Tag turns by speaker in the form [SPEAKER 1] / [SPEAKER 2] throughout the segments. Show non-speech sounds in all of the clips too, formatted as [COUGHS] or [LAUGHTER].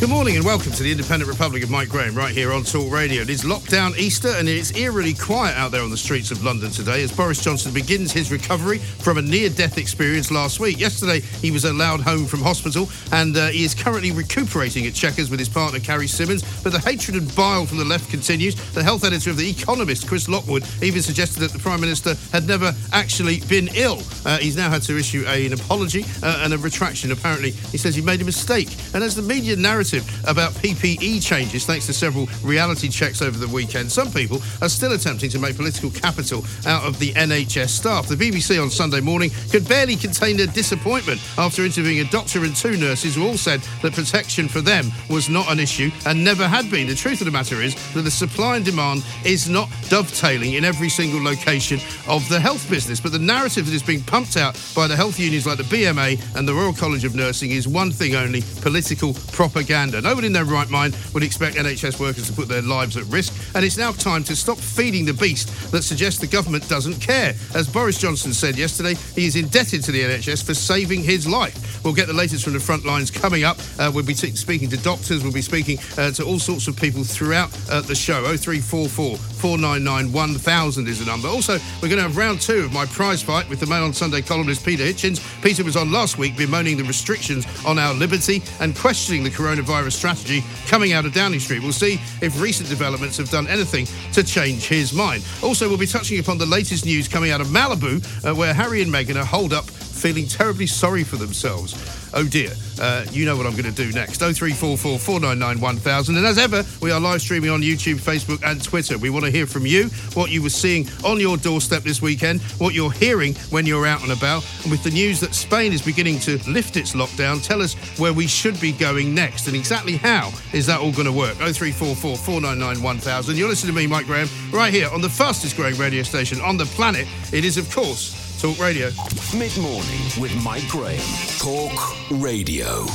[SPEAKER 1] Good morning and welcome to the Independent Republic of Mike Graham right here on Talk Radio. It is lockdown Easter and it's eerily quiet out there on the streets of London today as Boris Johnson begins his recovery from a near death experience last week. Yesterday, he was allowed home from hospital and uh, he is currently recuperating at Chequers with his partner Carrie Symonds. But the hatred and bile from the left continues. The health editor of The Economist, Chris Lockwood, even suggested that the Prime Minister had never actually been ill. Uh, he's now had to issue a, an apology uh, and a retraction. Apparently, he says he made a mistake. And as the media narrative about PPE changes, thanks to several reality checks over the weekend, some people are still attempting to make political capital out of the NHS staff. The BBC on Sunday morning could barely contain their disappointment after interviewing a doctor and two nurses who all said that protection for them was not an issue and never had been. The truth of the matter is that the supply and demand is not dovetailing in every single location of the health business. But the narrative that is being pumped out by the health unions like the BMA and the Royal College of Nursing is one thing only political propaganda. Nobody in their right mind would expect NHS workers to put their lives at risk, and it's now time to stop feeding the beast that suggests the government doesn't care. As Boris Johnson said yesterday, he is indebted to the NHS for saving his life. We'll get the latest from the front lines coming up. Uh, we'll be t- speaking to doctors, we'll be speaking uh, to all sorts of people throughout uh, the show. 0344 499 1000 is the number. Also, we're going to have round two of my prize fight with the Mail on Sunday columnist Peter Hitchens. Peter was on last week bemoaning the restrictions on our liberty and questioning the coronavirus strategy coming out of Downing Street. We'll see if recent developments have done anything to change his mind. Also, we'll be touching upon the latest news coming out of Malibu, uh, where Harry and Meghan are holed up feeling terribly sorry for themselves. Oh dear, uh, you know what I'm going to do next. 0344 499 1000. And as ever, we are live streaming on YouTube, Facebook, and Twitter. We want to hear from you what you were seeing on your doorstep this weekend, what you're hearing when you're out and about. And with the news that Spain is beginning to lift its lockdown, tell us where we should be going next and exactly how is that all going to work. 0344 499 1000. You're listening to me, Mike Graham, right here on the fastest growing radio station on the planet. It is, of course, Talk Radio.
[SPEAKER 2] Mid morning with Mike Graham. Talk Radio.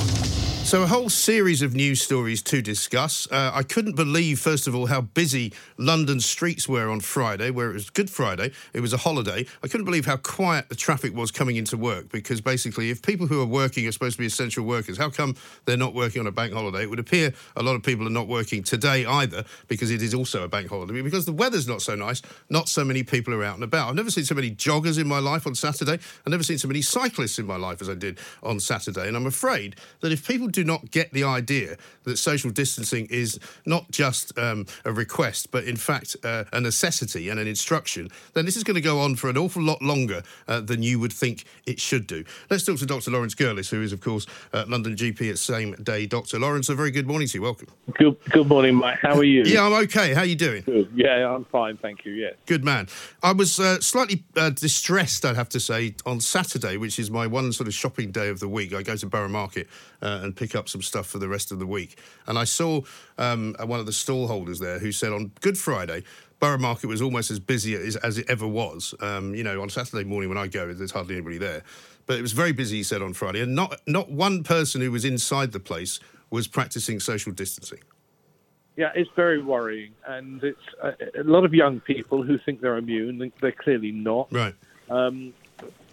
[SPEAKER 1] So, a whole series of news stories to discuss. Uh, I couldn't believe, first of all, how busy London streets were on Friday, where it was Good Friday. It was a holiday. I couldn't believe how quiet the traffic was coming into work because basically, if people who are working are supposed to be essential workers, how come they're not working on a bank holiday? It would appear a lot of people are not working today either because it is also a bank holiday. Because the weather's not so nice, not so many people are out and about. I've never seen so many joggers in my life on Saturday. I've never seen so many cyclists in my life as I did on Saturday. And I'm afraid that if people do not get the idea that social distancing is not just um, a request, but in fact uh, a necessity and an instruction, then this is going to go on for an awful lot longer uh, than you would think it should do. Let's talk to Dr. Laurence Gerlis, who is, of course, uh, London GP at Same Day Doctor. Laurence, a very good morning to you. Welcome.
[SPEAKER 3] Good, good morning, Mike. How are you?
[SPEAKER 1] Yeah, I'm okay. How are you doing?
[SPEAKER 3] Good. Yeah, I'm fine, thank you. Yes.
[SPEAKER 1] Good man. I was uh, slightly uh, distressed, I'd have to say, on Saturday, which is my one sort of shopping day of the week. I go to Borough Market uh, and pick up some stuff for the rest of the week. And I saw um, one of the stall holders there who said on Good Friday, Borough Market was almost as busy as, as it ever was. Um, you know, on Saturday morning when I go, there's hardly anybody there. But it was very busy, he said, on Friday. And not, not one person who was inside the place was practicing social distancing.
[SPEAKER 3] Yeah, it's very worrying, and it's a, a lot of young people who think they're immune. They're clearly not.
[SPEAKER 1] Right.
[SPEAKER 3] Um,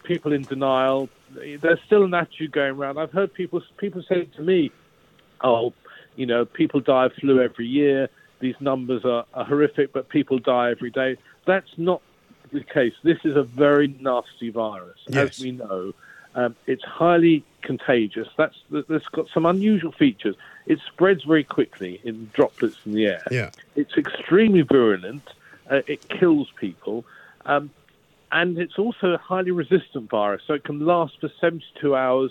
[SPEAKER 3] people in denial. There's still an attitude going around. I've heard people people say to me, "Oh, you know, people die of flu every year. These numbers are, are horrific, but people die every day." That's not the case. This is a very nasty virus,
[SPEAKER 1] Yes.
[SPEAKER 3] as we know. Um, it's highly contagious. That's that's got some unusual features. It spreads very quickly in droplets in the air.
[SPEAKER 1] Yeah.
[SPEAKER 3] It's extremely virulent. Uh, it kills people. Um, and it's also a highly resistant virus, so it can last for 72 hours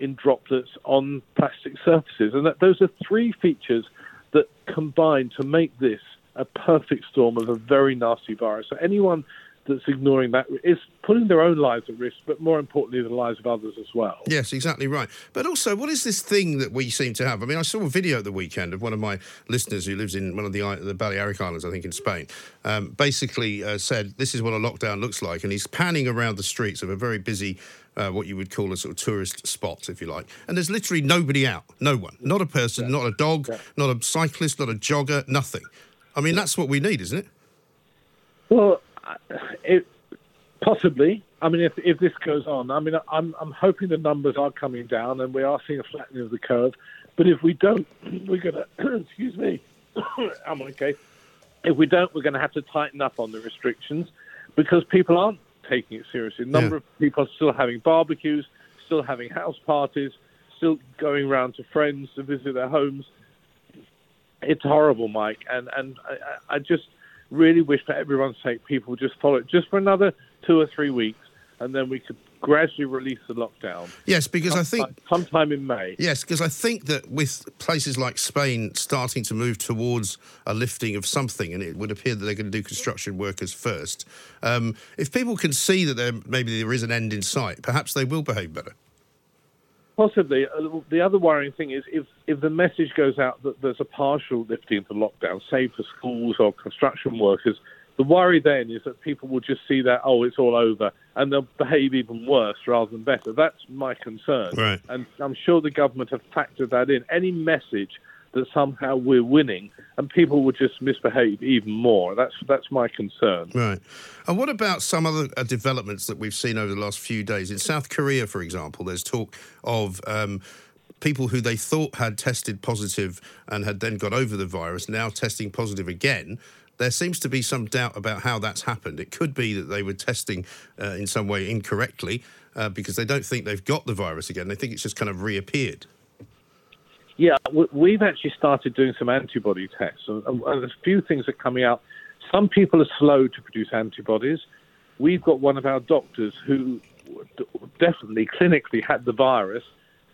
[SPEAKER 3] in droplets on plastic surfaces. And that, those are three features that combine to make this a perfect storm of a very nasty virus. So anyone that's ignoring that is putting their own lives at risk, but more importantly, the lives of others as well.
[SPEAKER 1] Yes, exactly right. But also, what is this thing that we seem to have? I mean, I saw a video at the weekend of one of my listeners who lives in one of the the Balearic Islands, I think, in Spain. Um, basically, uh, said this is what a lockdown looks like, and he's panning around the streets of a very busy. Uh, what you would call a sort of tourist spot, if you like. And there's literally nobody out. No one. Not a person, not a dog, not a cyclist, not a jogger, nothing. I mean, that's what we need, isn't it?
[SPEAKER 3] Well, it, possibly. I mean, if if this goes on, I mean, I'm I'm hoping the numbers are coming down and we are seeing a flattening of the curve. But if we don't, [CLEARS THROAT] we're gonna [CLEARS THROAT] excuse me, [COUGHS] I'm okay. If we don't, we're going to have to tighten up on the restrictions because people aren't taking it seriously. A number
[SPEAKER 1] Yeah.
[SPEAKER 3] of people are still having barbecues, still having house parties, still going around to friends to visit their homes. It's horrible, Mike, and and I- I just really wish for everyone's sake people just follow it just for another two or three weeks, and then we could gradually release the lockdown.
[SPEAKER 1] Yes, because I think
[SPEAKER 3] sometime in May.
[SPEAKER 1] Yes, because I think that with places like Spain starting to move towards a lifting of something, and it would appear that they're going to do construction workers first, um, if people can see that there maybe there is an end in sight, perhaps they will behave better.
[SPEAKER 3] Possibly. Uh, The other worrying thing is if, if the message goes out that there's a partial lifting of the lockdown, say for schools or construction workers, the worry then is that people will just see that, oh, it's all over, and they'll behave even worse rather than better. That's my concern.
[SPEAKER 1] Right.
[SPEAKER 3] And I'm sure the government have factored that in. Any message that somehow we're winning and people will just misbehave even more. That's that's my concern.
[SPEAKER 1] Right. And what about some other uh, developments that we've seen over the last few days? In South Korea, for example, there's talk of. Um, People who they thought had tested positive and had then got over the virus now testing positive again. There seems to be some doubt about how that's happened. It could be that they were testing uh, in some way incorrectly uh, because they don't think they've got the virus again. They think it's just kind of reappeared.
[SPEAKER 3] Yeah, we've actually started doing some antibody tests, and, there's a few things that are coming out. Some people are slow to produce antibodies. We've got one of our doctors who definitely clinically had the virus,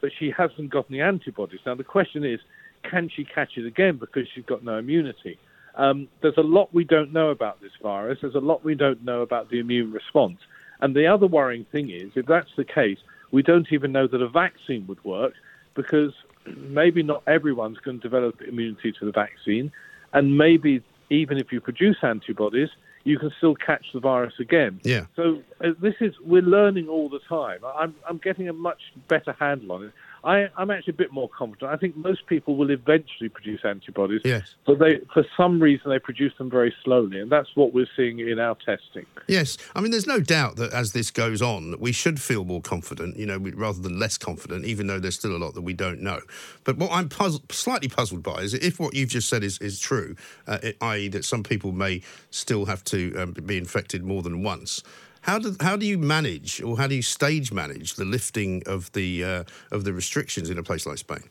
[SPEAKER 3] but she hasn't got any antibodies. Now the question is, can she catch it again because she's got no immunity? Um, there's a lot we don't know about this virus. There's a lot we don't know about the immune response. And the other worrying thing is, if that's the case, we don't even know that a vaccine would work because maybe not everyone's going to develop immunity to the vaccine. And maybe even if you produce antibodies, you can still catch the virus again.
[SPEAKER 1] Yeah.
[SPEAKER 3] So uh, this is we're learning all the time. I'm I'm getting a much better handle on it. I, I'm actually a bit more confident. I think most people will eventually produce antibodies,
[SPEAKER 1] Yes.
[SPEAKER 3] but they for some reason they produce them very slowly, and that's what we're seeing in our testing.
[SPEAKER 1] Yes, I mean, there's no doubt that as this goes on, we should feel more confident, you know, rather than less confident, even though there's still a lot that we don't know. But what I'm puzzled, slightly puzzled by is if what you've just said is, is true, uh, i.e., that some people may still have to um, be infected more than once. How do how do you manage, or how do you stage manage the lifting of the uh, of the restrictions in a place like Spain?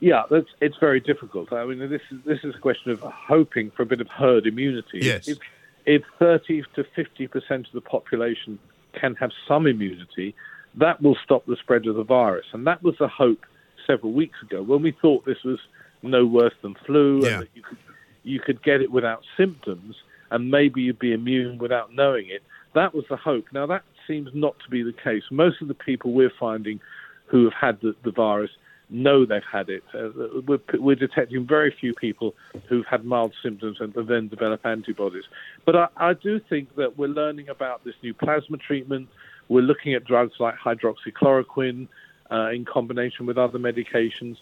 [SPEAKER 3] Yeah, that's it's very difficult. I mean, this is this is a question of hoping for a bit of herd immunity.
[SPEAKER 1] Yes.
[SPEAKER 3] If if 30 to 50 percent of the population can have some immunity, that will stop the spread of the virus, and that was the hope several weeks ago when we thought this was no worse than flu
[SPEAKER 1] Yeah.
[SPEAKER 3] and that you could you could get it without symptoms and maybe you'd be immune without knowing it. That was the hope. Now that seems not to be the case. Most of the people we're finding who have had the, the virus know they've had it. Uh, we're, we're detecting very few people who've had mild symptoms and then develop antibodies. But I, I do think that we're learning about this new plasma treatment. We're looking at drugs like hydroxychloroquine uh, in combination with other medications.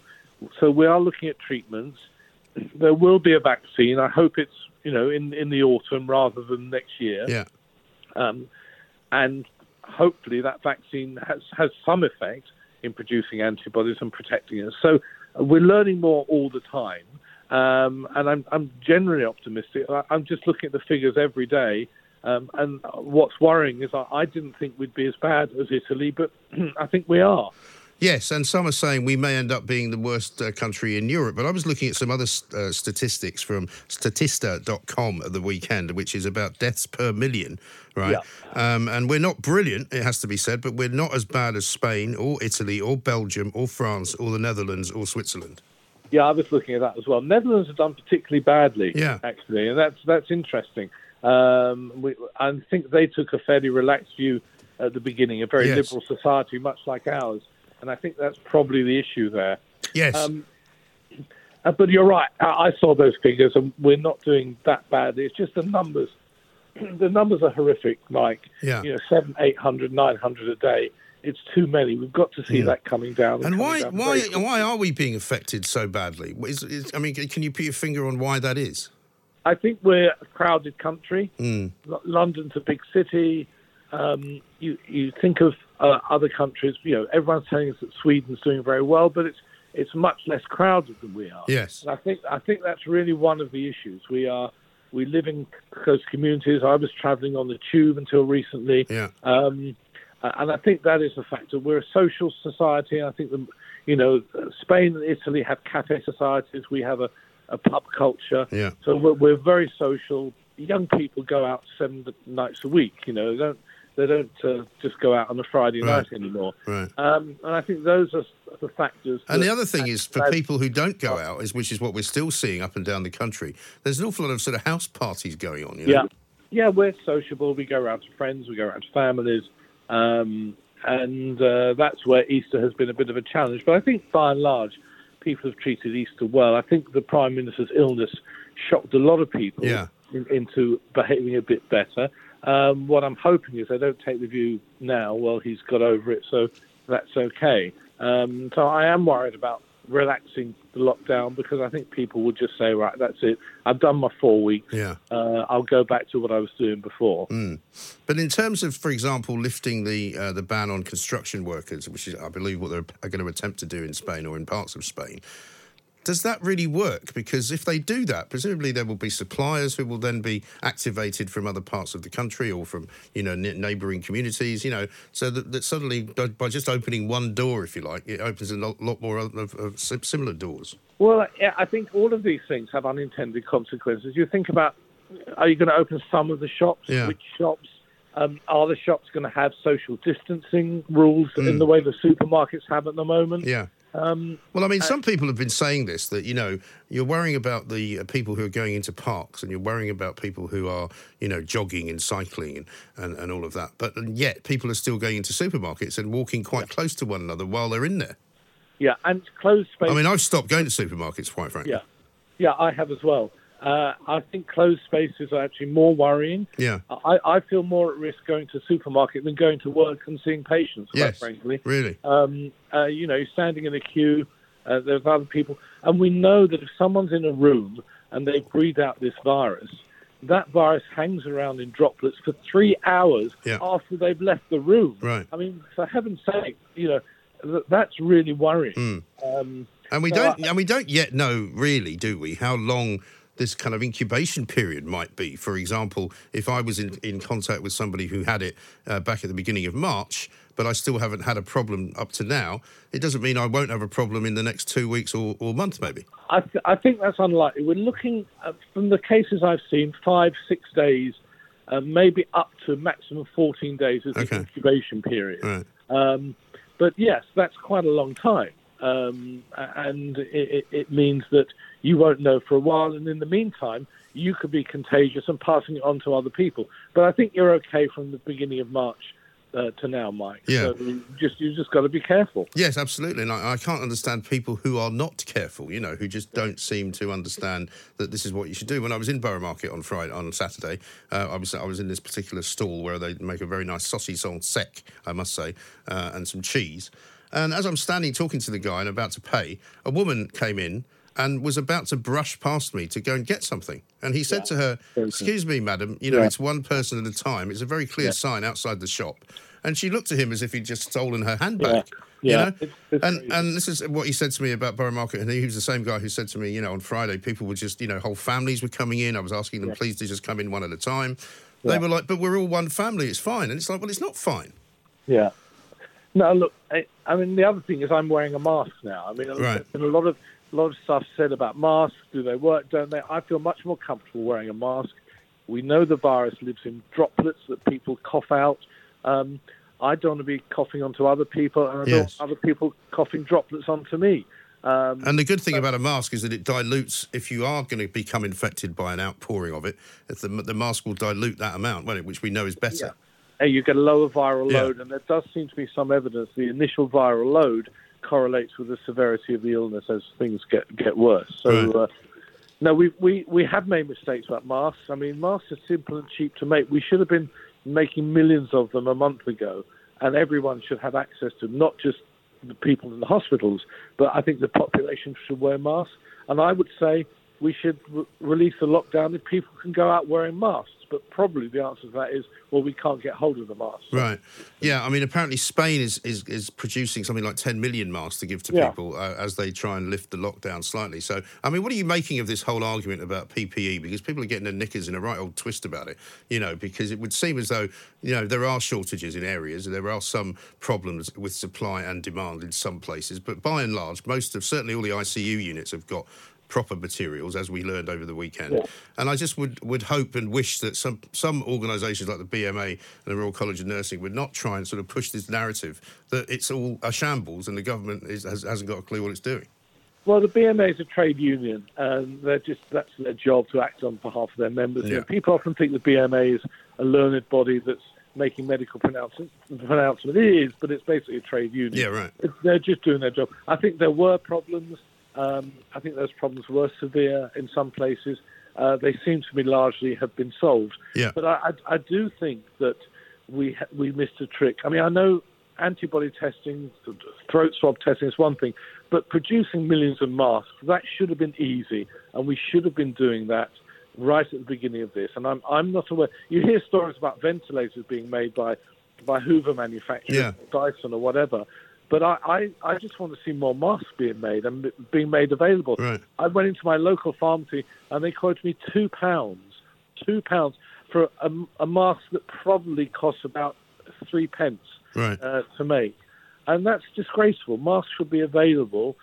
[SPEAKER 3] So we are looking at treatments. There will be a vaccine. I hope it's you know in in the autumn rather than next year.
[SPEAKER 1] Yeah.
[SPEAKER 3] Um, and hopefully that vaccine has has some effect in producing antibodies and protecting us. So uh, we're learning more all the time. Um, and I'm, I'm generally optimistic. I'm just looking at the figures every day. Um, and what's worrying is I, I didn't think we'd be as bad as Italy, but [CLEARS THROAT] I think we are.
[SPEAKER 1] Yes, and some are saying we may end up being the worst uh, country in Europe. But I was looking at some other uh, statistics from Statista.com at the weekend, which is about deaths per million, right?
[SPEAKER 3] Yeah.
[SPEAKER 1] Um, and we're not brilliant, it has to be said, but we're not as bad as Spain or Italy or Belgium or France or the Netherlands or Switzerland.
[SPEAKER 3] Yeah, I was looking at that as well. Netherlands have done particularly badly,
[SPEAKER 1] Yeah.
[SPEAKER 3] actually, and that's that's interesting. Um, we, I think they took a fairly relaxed view at the beginning, a very
[SPEAKER 1] Yes.
[SPEAKER 3] liberal society, much like ours, and I think that's probably the issue there.
[SPEAKER 1] Yes.
[SPEAKER 3] Um, uh, but you're right. I, I saw those figures, and we're not doing that badly. It's just the numbers. [CLEARS THROAT] the numbers are horrific, Mike.
[SPEAKER 1] Yeah.
[SPEAKER 3] You know, seven, eight hundred, nine hundred a day. It's too many. We've got to see that coming down.
[SPEAKER 1] and
[SPEAKER 3] coming
[SPEAKER 1] why
[SPEAKER 3] down
[SPEAKER 1] why why are we being affected so badly? Is, is, I mean, can you put your finger on why that is?
[SPEAKER 3] I think we're a crowded country.
[SPEAKER 1] Mm.
[SPEAKER 3] London's a big city. Um, you you think of uh, other countries. You know, everyone's telling us that Sweden's doing very well, but it's it's much less crowded than we are.
[SPEAKER 1] Yes.
[SPEAKER 3] And I think I think that's really one of the issues. We are we live in close communities. I was travelling on the tube until recently.
[SPEAKER 1] Yeah.
[SPEAKER 3] Um, and I think that is a factor. We're a social society. I think the, you know, Spain and Italy have cafe societies. We have a, a pub culture.
[SPEAKER 1] Yeah.
[SPEAKER 3] So we're, we're very social. Young people go out seven nights a week. You know, they don't they don't uh, just go out on a Friday
[SPEAKER 1] Right.
[SPEAKER 3] night anymore.
[SPEAKER 1] Right.
[SPEAKER 3] Um, and I think those are the factors.
[SPEAKER 1] And the other thing is, for people who don't go out, is which is what we're still seeing up and down the country. There's an awful lot of sort of house parties going on. You know?
[SPEAKER 3] Yeah, yeah, we're sociable. We go around to friends, we go around to families, um, and uh, that's where Easter has been a bit of a challenge. But I think by and large, people have treated Easter well. I think the Prime Minister's illness shocked a lot of people
[SPEAKER 1] Yeah.
[SPEAKER 3] in, into behaving a bit better. Um, what I'm hoping is they don't take the view now, well, he's got over it, so that's okay. Um, so I am worried about relaxing the lockdown because I think people would just say, right, that's it. I've done my four weeks.
[SPEAKER 1] Yeah.
[SPEAKER 3] Uh, I'll go back to what I was doing before.
[SPEAKER 1] But in terms of, for example, lifting the uh, the ban on construction workers, which is, I believe, what they're going to attempt to do in Spain or in parts of Spain, does that really work? Because if they do that, presumably there will be suppliers who will then be activated from other parts of the country or from you know ne- neighbouring communities. You know, so that, that suddenly by by just opening one door, if you like, it opens a lot, lot more of, of sim- similar doors.
[SPEAKER 3] Well, I think all of these things have unintended consequences. You think about are you going to open some of the shops?
[SPEAKER 1] Yeah.
[SPEAKER 3] Which shops? Um, are the shops going to have social distancing rules in the way the supermarkets have at the moment?
[SPEAKER 1] Mm. Yeah.
[SPEAKER 3] Um,
[SPEAKER 1] Well, I mean, some people have been saying this that you know you're worrying about the uh, people who are going into parks, and you're worrying about people who are you know jogging and cycling and, and, and all of that. But yet, people are still going into supermarkets and walking quite close to one another while they're in there.
[SPEAKER 3] yeah, and closed space.
[SPEAKER 1] I mean, I've stopped going to supermarkets, quite frankly.
[SPEAKER 3] yeah, yeah, I have as well. Uh, I think closed spaces are actually more worrying.
[SPEAKER 1] Yeah.
[SPEAKER 3] I, I feel more at risk going to a supermarket than going to work and seeing patients. Quite
[SPEAKER 1] Yes.
[SPEAKER 3] frankly.
[SPEAKER 1] Really.
[SPEAKER 3] um, uh, you know, standing in a queue, uh, there's other people, and we know that if someone's in a room and they breathe out this virus, that virus hangs around in droplets for three hours
[SPEAKER 1] Yeah.
[SPEAKER 3] after they've left the room.
[SPEAKER 1] Right.
[SPEAKER 3] I mean, for heaven's sake, you know, th- that's really worrying.
[SPEAKER 1] Hmm.
[SPEAKER 3] Um,
[SPEAKER 1] And we
[SPEAKER 3] So
[SPEAKER 1] don't,
[SPEAKER 3] I-
[SPEAKER 1] and we don't yet know really, do we, how long this kind of incubation period might be. For example, if I was in, in contact with somebody who had it uh, back at the beginning of March, but I still haven't had a problem up to now, it doesn't mean I won't have a problem in the next two weeks or, or month, maybe.
[SPEAKER 3] I, th- I think that's unlikely. We're looking at, from the cases I've seen, five, six days, uh, maybe up to maximum 14 days as
[SPEAKER 1] Okay.
[SPEAKER 3] the incubation period.
[SPEAKER 1] Right.
[SPEAKER 3] Um, but yes, that's quite a long time. Um, and it, it means that you won't know for a while. And in the meantime, you could be contagious and passing it on to other people. But I think you're okay from the beginning of March uh, to now, Mike.
[SPEAKER 1] Yeah.
[SPEAKER 3] So you just you just got to be careful.
[SPEAKER 1] Yes, absolutely. And I, I can't understand people who are not careful, you know, who just don't seem to understand that this is what you should do. When I was in Borough Market on Friday, on Saturday, uh, I was I was in this particular stall where they make a very nice saucisson sec, I must say, uh, and some cheese. And as I'm standing talking to the guy and about to pay, a woman came in and was about to brush past me to go and get something. And he said
[SPEAKER 3] Yeah.
[SPEAKER 1] to her, Excuse me, madam, you know,
[SPEAKER 3] Yeah.
[SPEAKER 1] it's one person at a time. It's a very clear
[SPEAKER 3] Yeah.
[SPEAKER 1] sign outside the shop. And she looked at him as if he'd just stolen her handbag.
[SPEAKER 3] Yeah.
[SPEAKER 1] You know?
[SPEAKER 3] It's- it's
[SPEAKER 1] and
[SPEAKER 3] crazy.
[SPEAKER 1] and this is what he said to me about Borough Market. And he was the same guy who said to me, you know, on Friday, people were just, you know, whole families were coming in. I was asking them, please, to just come in one at a time. They were like, but we're all one family. It's fine. And it's like, well, it's not fine.
[SPEAKER 3] Yeah. No, look. I, I mean, the other thing is I'm wearing a mask now. I mean,
[SPEAKER 1] Right.
[SPEAKER 3] a lot of a lot of stuff said about masks. Do they work? Don't they? I feel much more comfortable wearing a mask. We know the virus lives in droplets that people cough out. Um, I don't want to be coughing onto other people, and I don't
[SPEAKER 1] Yes.
[SPEAKER 3] want other people coughing droplets onto me. Um,
[SPEAKER 1] And the good thing about a mask is that it dilutes, if you are going to become infected by an outpouring of it, the, the mask will dilute that amount, won't it? Which we know is better.
[SPEAKER 3] and you get a lower viral
[SPEAKER 1] Yeah.
[SPEAKER 3] load, and there does seem to be some evidence the initial viral load correlates with the severity of the illness as things get get worse. So,
[SPEAKER 1] Right.
[SPEAKER 3] uh, no, we, we we have made mistakes about masks. I mean, masks are simple and cheap to make. We should have been making millions of them a month ago, and everyone should have access to them, not just the people in the hospitals, but I think the population should wear masks. And I would say we should re- release the lockdown if people can go out wearing masks. But probably the answer to that is, well, we can't get hold of the masks.
[SPEAKER 1] Right. Yeah. I mean, apparently Spain is, is, is producing something like 10 million masks to give to
[SPEAKER 3] Yeah.
[SPEAKER 1] people uh, as they try and lift the lockdown slightly. So, I mean, what are you making of this whole argument about PPE? Because people are getting their knickers in a right old twist about it, you know, because it would seem as though, you know, there are shortages in areas and there are some problems with supply and demand in some places. But by and large, most of, certainly all the ICU units have got proper materials, as we learned over the weekend. And I just would, would hope and wish that some some organisations like the BMA and the Royal College of Nursing would not try and sort of push this narrative that it's all a shambles and the government is, has, hasn't got a clue what it's doing.
[SPEAKER 3] Well, the BMA is a trade union, and they're just that's their job to act on behalf of their members.
[SPEAKER 1] Yeah.
[SPEAKER 3] People often think the BMA is a learned body that's making medical pronouncement. Pronouncement it is, but it's basically a trade union.
[SPEAKER 1] Yeah, right.
[SPEAKER 3] It's- They're just doing their job. I think there were problems. Um, I think those problems were severe in some places. Uh, they seem to me largely have been solved.
[SPEAKER 1] Yeah.
[SPEAKER 3] But I, I, I do think that we ha- we missed a trick. I mean, I know antibody testing, throat swab testing is one thing, but producing millions of masks that should have been easy, and we should have been doing that right at the beginning of this. And I'm I'm not aware. You hear stories about ventilators being made by by Hoover manufacturers,
[SPEAKER 1] Yeah.
[SPEAKER 3] Dyson or whatever. But I, I, I just want to see more masks being made and being made available.
[SPEAKER 1] Right.
[SPEAKER 3] I went into my local pharmacy and they quoted me two pounds, two pounds for a, a mask that probably costs about three pence
[SPEAKER 1] Right.
[SPEAKER 3] uh, to make, and that's disgraceful. Masks should be available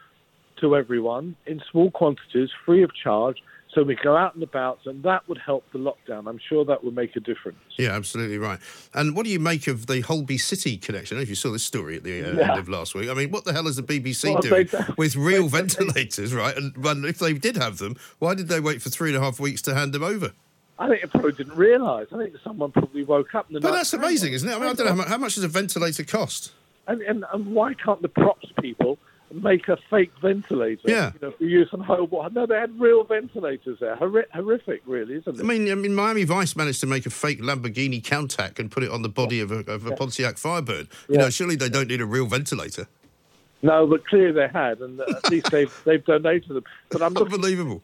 [SPEAKER 3] to everyone in small quantities, free of charge, so we go out and about, and that would help the lockdown. I'm sure that would make a difference.
[SPEAKER 1] Yeah, absolutely right. And what do you make of the Holby City connection? I don't know if you saw this story at the uh,
[SPEAKER 3] Yeah.
[SPEAKER 1] end of last week. I mean, what the hell is the BBC
[SPEAKER 3] Well,
[SPEAKER 1] doing with [LAUGHS] real
[SPEAKER 3] they- they-
[SPEAKER 1] ventilators, right? And, and if they did have them, why did they wait for three and a half weeks to hand them over?
[SPEAKER 3] I think it probably didn't realise. I think someone probably woke up. In the
[SPEAKER 1] But
[SPEAKER 3] night-
[SPEAKER 1] that's amazing, isn't it? I mean, I don't know how much, how much does a ventilator cost?
[SPEAKER 3] And, and, and why can't the props people make a fake ventilator?
[SPEAKER 1] Yeah.
[SPEAKER 3] You know, for use on home. No, they had real ventilators there. Horri- horrific, really, isn't it?
[SPEAKER 1] I mean, I mean, Miami Vice managed to make a fake Lamborghini Countach and put it on the body of a, of a Pontiac Firebird. You
[SPEAKER 3] Yeah.
[SPEAKER 1] know, surely they don't need a real ventilator.
[SPEAKER 3] no, but clearly they had, and at least they've they've donated them. But I'm [LAUGHS] looking
[SPEAKER 1] Unbelievable.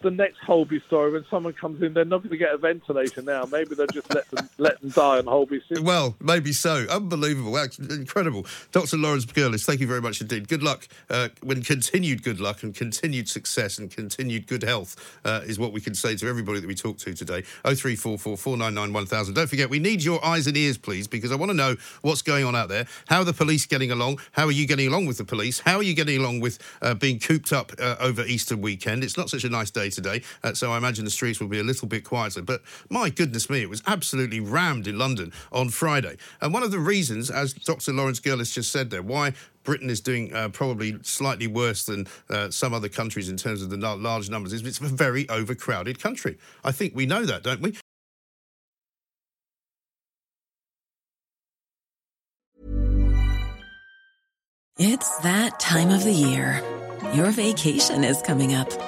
[SPEAKER 3] The next Holby story. When someone comes in, they're not going to get a ventilator now. Maybe they'll just let them let them die on Holby City.
[SPEAKER 1] Well, maybe so. Unbelievable. That's incredible. Dr. Laurence Gerlis, thank you very much indeed. Good luck. Uh, when continued good luck and continued success and continued good health uh, is what we can say to everybody that we talk to today. 0344 499 1000. Don't forget, we need your eyes and ears, please, because I want to know what's going on out there. How are the police getting along? How are you getting along with the police? How are you getting along with uh, being cooped up uh, over Easter weekend? It's not such a nice day today, uh, so I imagine the streets will be a little bit quieter. But my goodness me, it was absolutely rammed in London on Friday. And one of the reasons, as Dr. Laurence Gerlis just said there, why Britain is doing uh, probably slightly worse than uh, some other countries in terms of the large numbers is it's a very overcrowded country. I think we know that, don't we?
[SPEAKER 4] It's that time of the year. Your vacation is coming up.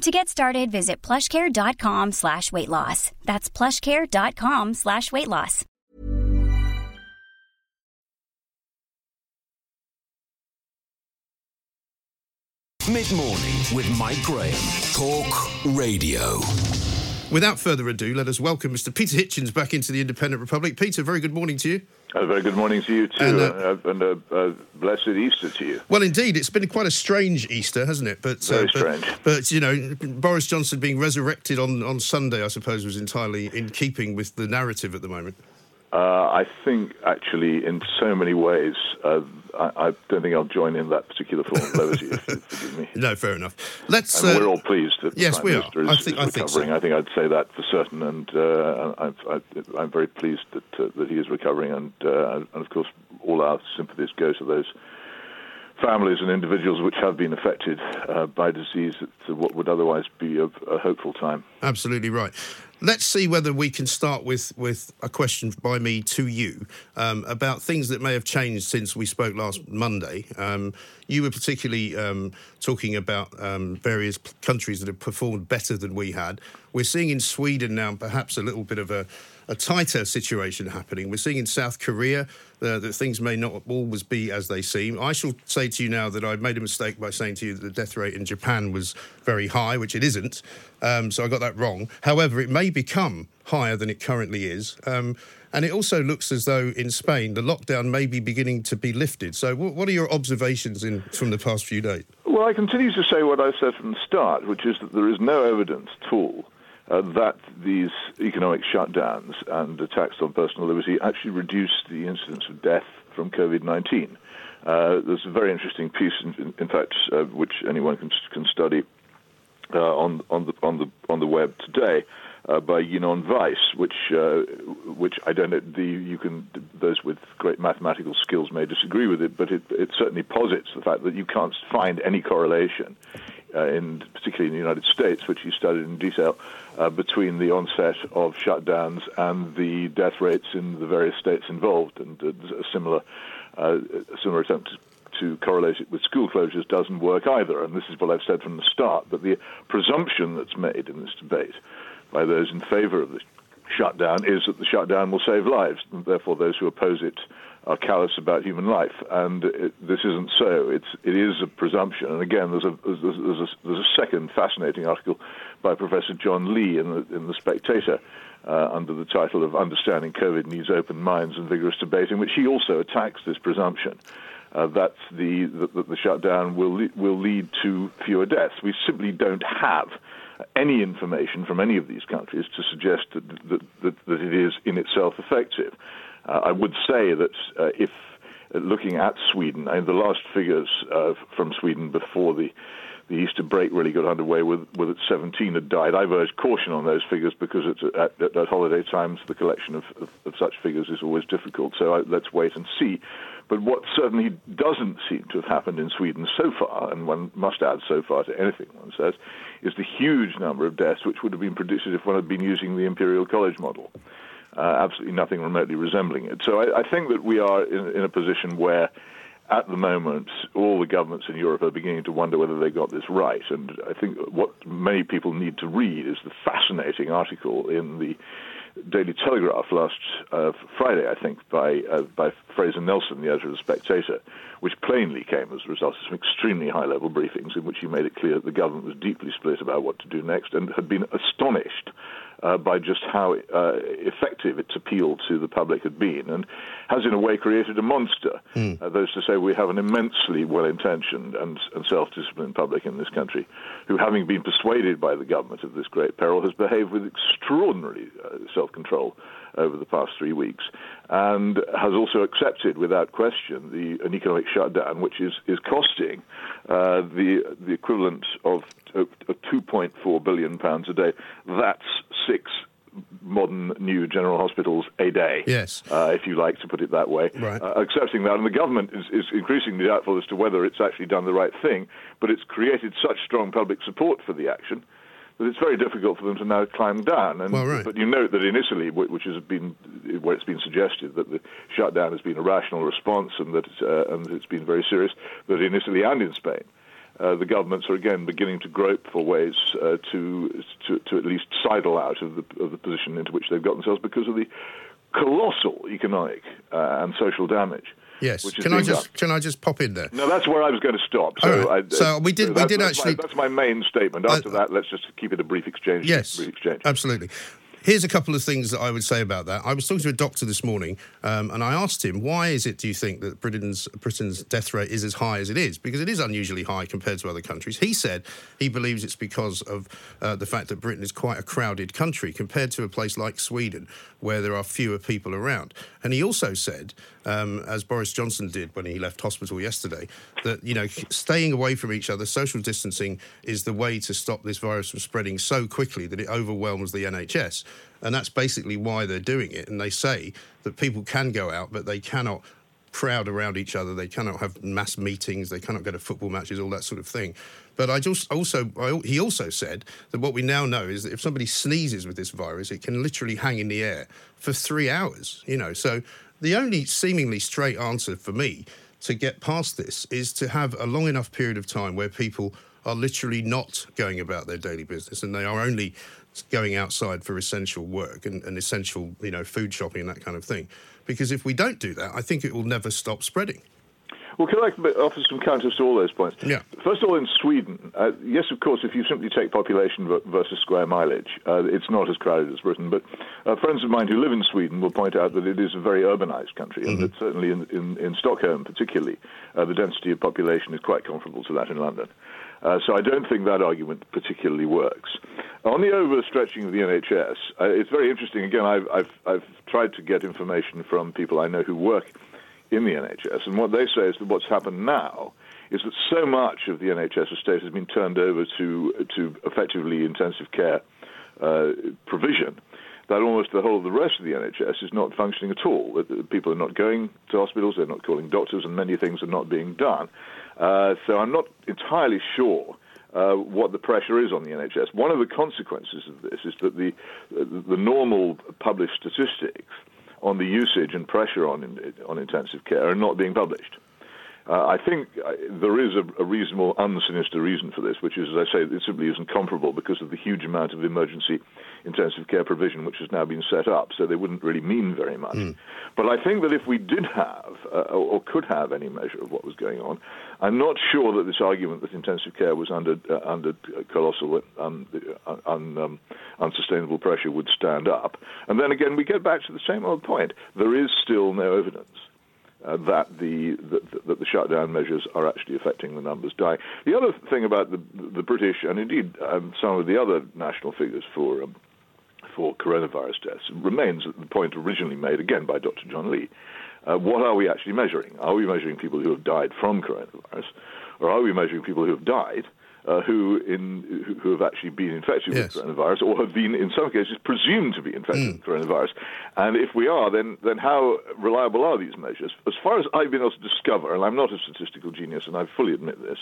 [SPEAKER 5] To get started, visit plushcare.com slash weight loss. That's plushcare.com slash weight loss.
[SPEAKER 2] Mid morning with Mike Graham. Talk Radio.
[SPEAKER 1] Without further ado, let us welcome Mr. Peter Hitchens back into the Independent Republic. Peter, very good morning to you.
[SPEAKER 6] A very good morning to you too,
[SPEAKER 1] And,
[SPEAKER 6] and,
[SPEAKER 1] uh,
[SPEAKER 6] uh, and a, a blessed Easter to you.
[SPEAKER 1] Well, indeed, it's been quite a strange Easter, hasn't it? But
[SPEAKER 6] Very
[SPEAKER 1] but,
[SPEAKER 6] strange.
[SPEAKER 1] But you know, Boris Johnson being resurrected on, on Sunday, I suppose, was entirely in keeping with the narrative at the moment.
[SPEAKER 6] Uh, I think actually, in so many ways, uh, I, I don't think I'll join in that particular form of levity. if you forgive me. [LAUGHS]
[SPEAKER 1] No, fair enough. Let's. Uh,
[SPEAKER 6] we're all pleased that the
[SPEAKER 1] yes,
[SPEAKER 6] Prime
[SPEAKER 1] we are.
[SPEAKER 6] Is,
[SPEAKER 1] I think-
[SPEAKER 6] is
[SPEAKER 1] I think so.
[SPEAKER 6] recovering. I think I'd say that for certain, and uh, I'm, I, I'm very pleased that uh, that he is recovering, and uh, and of course, all our sympathies go to those families and individuals which have been affected uh, by disease at what would otherwise be a, a hopeful time.
[SPEAKER 1] Absolutely right. Let's see whether we can start with, with a question by me to you um, about things that may have changed since we spoke last Monday. Um, you were particularly um, talking about um, various countries that have performed better than we had. We're seeing in Sweden now perhaps a little bit of a, a tighter situation happening. We're seeing in South Korea uh, that things may not always be as they seem. I shall say to you now that I made a mistake by saying to you that the death rate in Japan was very high, which it isn't. Um, so I got that wrong. However, it may become higher than it currently is. Um, and it also looks as though in Spain the lockdown may be beginning to be lifted. So, wh- what are your observations in, from the past few days?
[SPEAKER 6] Well, I continue to say what I said from the start, which is that there is no evidence at all uh, that these economic shutdowns and attacks on personal liberty actually reduce the incidence of death from COVID 19. Uh, there's a very interesting piece, in, in, in fact, uh, which anyone can, can study uh, on, on, the, on, the, on the web today. Uh, by Yinon Weiss, which uh, which I don't know. The, you can those with great mathematical skills may disagree with it, but it, it certainly posits the fact that you can't find any correlation, uh, in particularly in the United States, which he studied in detail, uh, between the onset of shutdowns and the death rates in the various states involved, and uh, a similar uh, a similar attempt to correlate it with school closures doesn't work either. And this is what I've said from the start. But the presumption that's made in this debate by those in favor of the shutdown is that the shutdown will save lives. And therefore, those who oppose it are callous about human life. And it, this isn't so. It's, it is a presumption. And again, there's a, there's, there's, a, there's a second fascinating article by Professor John Lee in the, in the Spectator. Uh, under the title of Understanding COVID Needs Open Minds and Vigorous Debate, in which he also attacks this presumption uh, that the, the, the shutdown will, le- will lead to fewer deaths. We simply don't have any information from any of these countries to suggest that, that, that, that it is in itself effective. Uh, I would say that uh, if uh, looking at Sweden, I mean, the last figures from Sweden before the the Easter break really got underway with, with it 17 had died. I've urged caution on those figures because at, at, at holiday times the collection of, of, of, such figures is always difficult. So I, let's wait and see. But what certainly doesn't seem to have happened in Sweden so far, and one must add so far to anything one says, is the huge number of deaths which would have been predicted if one had been using the Imperial College model. Uh, absolutely nothing remotely resembling it. So I, I think that we are in, in a position where at the moment, all the governments in Europe are beginning to wonder whether they got this right. And I think what many people need to read is the fascinating article in the Daily Telegraph last uh, Friday, I think, by uh, by Fraser Nelson, the editor of the Spectator, which plainly came as a result of some extremely high-level briefings in which he made it clear that the government was deeply split about what to do next and had been astonished uh, by just how uh, effective its appeal to the public had been, and has in a way created a monster. Mm. Uh, that is to say, we have an immensely well-intentioned and, and self-disciplined public in this country, who, having been persuaded by the government of this great peril, has behaved with extraordinary uh, self-control over the past three weeks, and has also accepted without question the, an economic shutdown, which is, is costing uh, the, the equivalent of, of, of 2.4 billion pounds a day. That's six modern new general hospitals a day.
[SPEAKER 1] Yes.
[SPEAKER 6] Uh, if you like to put it that way.
[SPEAKER 1] Right.
[SPEAKER 6] Uh, accepting that. And the government is, is increasingly doubtful as to whether it's actually done the right thing, but it's created such strong public support for the action that it's very difficult for them to now climb down. And,
[SPEAKER 1] well, right.
[SPEAKER 6] But you note that in Italy, which has been where it's been suggested that the shutdown has been a rational response and that uh, and it's been very serious, that in Italy and in Spain. Uh, the governments are again beginning to grope for ways uh, to, to, to at least sidle out of the of the position into which they've got themselves because of the colossal economic uh, and social damage
[SPEAKER 1] Yes. Can I just can I just pop in there?
[SPEAKER 6] No, that's where I was going to stop.
[SPEAKER 1] So, right. I, so we did we did
[SPEAKER 6] that's
[SPEAKER 1] actually.
[SPEAKER 6] My, that's my main statement. After uh, that, let's just keep it a brief exchange.
[SPEAKER 1] Yes.
[SPEAKER 6] Brief exchange.
[SPEAKER 1] Absolutely. Here's a couple of things that I would say about that. I was talking to a doctor this morning, um, and I asked him, "Why is it, do you think, that Britain's Britain's death rate is as high as it is? Because it is unusually high compared to other countries." He said he believes it's because of uh, the fact that Britain is quite a crowded country compared to a place like Sweden, where there are fewer people around. And he also said, um, as Boris Johnson did when he left hospital yesterday, that you know staying away from each other, social distancing, is the way to stop this virus from spreading so quickly that it overwhelms the NHS. And that's basically why they're doing it. And they say that people can go out, but they cannot crowd around each other. They cannot have mass meetings. They cannot go to football matches, all that sort of thing. But I just also I, he also said that what we now know is that if somebody sneezes with this virus, it can literally hang in the air for three hours. You know, so the only seemingly straight answer for me to get past this is to have a long enough period of time where people are literally not going about their daily business and they are only going outside for essential work and, and essential, you know, food shopping and that kind of thing. Because if we don't do that, I think it will never stop spreading.
[SPEAKER 6] Well, can I offer some counters to all those points?
[SPEAKER 1] Yeah.
[SPEAKER 6] First of all, in Sweden, uh, yes, of course, if you simply take population versus square mileage, uh, it's not as crowded as Britain. But uh, friends of mine who live in Sweden will point out that it is a very urbanized country, mm-hmm. and that certainly in, in, in Stockholm, particularly, uh, the density of population is quite comparable to that in London. Uh, so I don't think that argument particularly works. On the overstretching of the NHS, uh, it's very interesting. Again, I've, I've, I've tried to get information from people I know who work in the NHS, and what they say is that what's happened now is that so much of the NHS estate has been turned over to to effectively intensive care uh, provision that almost the whole of the rest of the NHS is not functioning at all. People are not going to hospitals, they're not calling doctors, and many things are not being done. Uh, so I'm not entirely sure. Uh, what the pressure is on the NHS. One of the consequences of this is that the the normal published statistics on the usage and pressure on on intensive care are not being published. Uh, I think uh, there is a, a reasonable, unsinister reason for this, which is, as I say, it simply isn't comparable because of the huge amount of emergency intensive care provision which has now been set up. So they wouldn't really mean very much. Mm. But I think that if we did have, uh, or, could have, any measure of what was going on, I'm not sure that this argument that intensive care was under uh, under colossal, um, un, um, unsustainable pressure would stand up. And then again, we get back to the same old point: there is still no evidence uh, that the that, that, the shutdown measures are actually affecting the numbers dying. The other thing about the the British and indeed um, some of the other national figures for um, for coronavirus deaths remains at the point originally made again by Dr. John Lee. Uh, what are we actually measuring? Are we measuring people who have died from coronavirus, or are we measuring people who have died uh, who in who have actually been infected yes. with coronavirus, or have been, in some cases, presumed to be infected mm. with coronavirus. And if we are, then then how reliable are these measures? As far as I've been able to discover, and I'm not a statistical genius, and I fully admit this,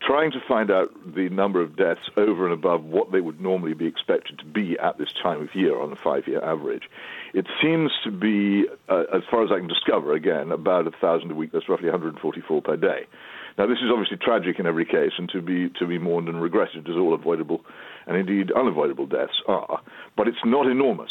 [SPEAKER 6] trying to find out the number of deaths over and above what they would normally be expected to be at this time of year on a five-year average, it seems to be, uh, as far as I can discover, again, about a thousand a week. That's roughly 144 per day. Now, this is obviously tragic in every case, and to be to be mourned and regretted as all avoidable and indeed unavoidable deaths are, but it's not enormous.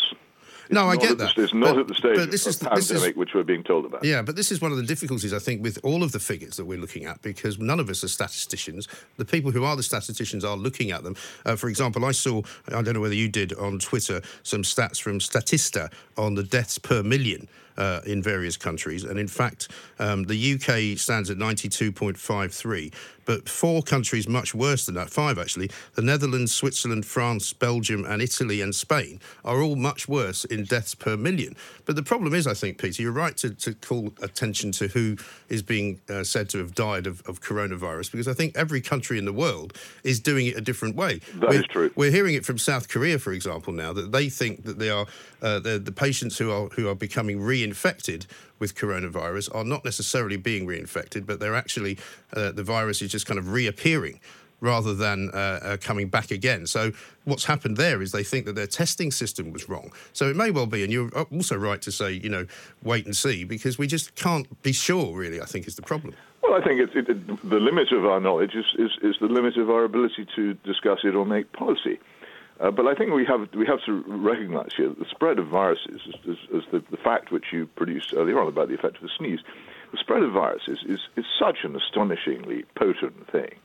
[SPEAKER 1] No, I get
[SPEAKER 6] at the-
[SPEAKER 1] that.
[SPEAKER 6] It's not
[SPEAKER 1] But-
[SPEAKER 6] at the stage
[SPEAKER 1] but this
[SPEAKER 6] of
[SPEAKER 1] is the- this is-
[SPEAKER 6] pandemic which we're being told about.
[SPEAKER 1] Yeah, but this is one of the difficulties, I think, with all of the figures that we're looking at because none of us are statisticians. The people who are the statisticians are looking at them. Uh, for example, I saw, I don't know whether you did on Twitter, some stats from Statista on the deaths per million. Uh, in various countries, and in fact, um, the UK stands at 92.53, but four countries much worse than that, five actually, the Netherlands, Switzerland, France, Belgium, and Italy and Spain are all much worse in deaths per million. But the problem is, I think, Peter, you're right to, to call attention to who is being uh, said to have died of, of coronavirus, because I think every country in the world is doing it a different way.
[SPEAKER 6] That
[SPEAKER 1] we're,
[SPEAKER 6] is true.
[SPEAKER 1] We're hearing it from South Korea, for example, now that they think that they are uh, the, the patients who are who are becoming reinfected with coronavirus are not necessarily being reinfected, but they're actually uh, the virus is just kind of reappearing rather than uh, uh, coming back again. So what's happened there is they think that their testing system was wrong. So it may well be, and you're also right to say, you know, wait and see, because we just can't be sure. Really, I think is the problem.
[SPEAKER 6] Well, I think it, it, the limit of our knowledge is, is, is the limit of our ability to discuss it or make policy. Uh, but I think we have we have to recognise here that the spread of viruses, as, as the, the fact which you produced earlier on about the effect of the sneeze, the spread of viruses is, is such an astonishingly potent thing,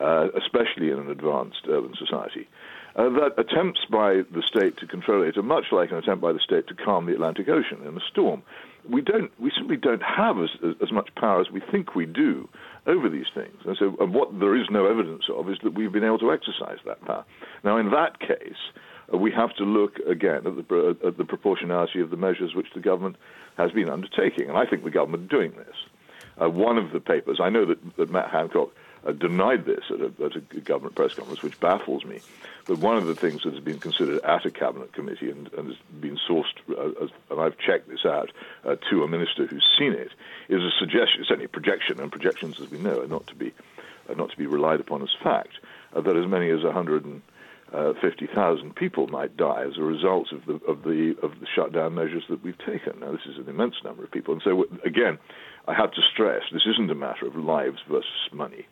[SPEAKER 6] uh, especially in an advanced urban society, uh, that attempts by the state to control it are much like an attempt by the state to calm the Atlantic Ocean in a storm. We don't, we simply don't have as, as much power as we think we do over these things. And so, and what there is no evidence of is that we've been able to exercise that power. Now, in that case, uh, we have to look again at the, at the proportionality of the measures which the government has been undertaking. And I think the government are doing this. Uh, one of the papers, I know that, that Matt Hancock uh, denied this at a, at a, government press conference, which baffles me. But one of the things that has been considered at a cabinet committee and, and has been sourced, uh, as, and I've checked this out uh, to a minister who's seen it, is a suggestion, certainly a projection, and projections, as we know, are not to be not to be relied upon as fact. Uh, that as many as 150,000 people might die as a result of the of the of the shutdown measures that we've taken. Now, this is an immense number of people, and so again, I have to stress this isn't a matter of lives versus money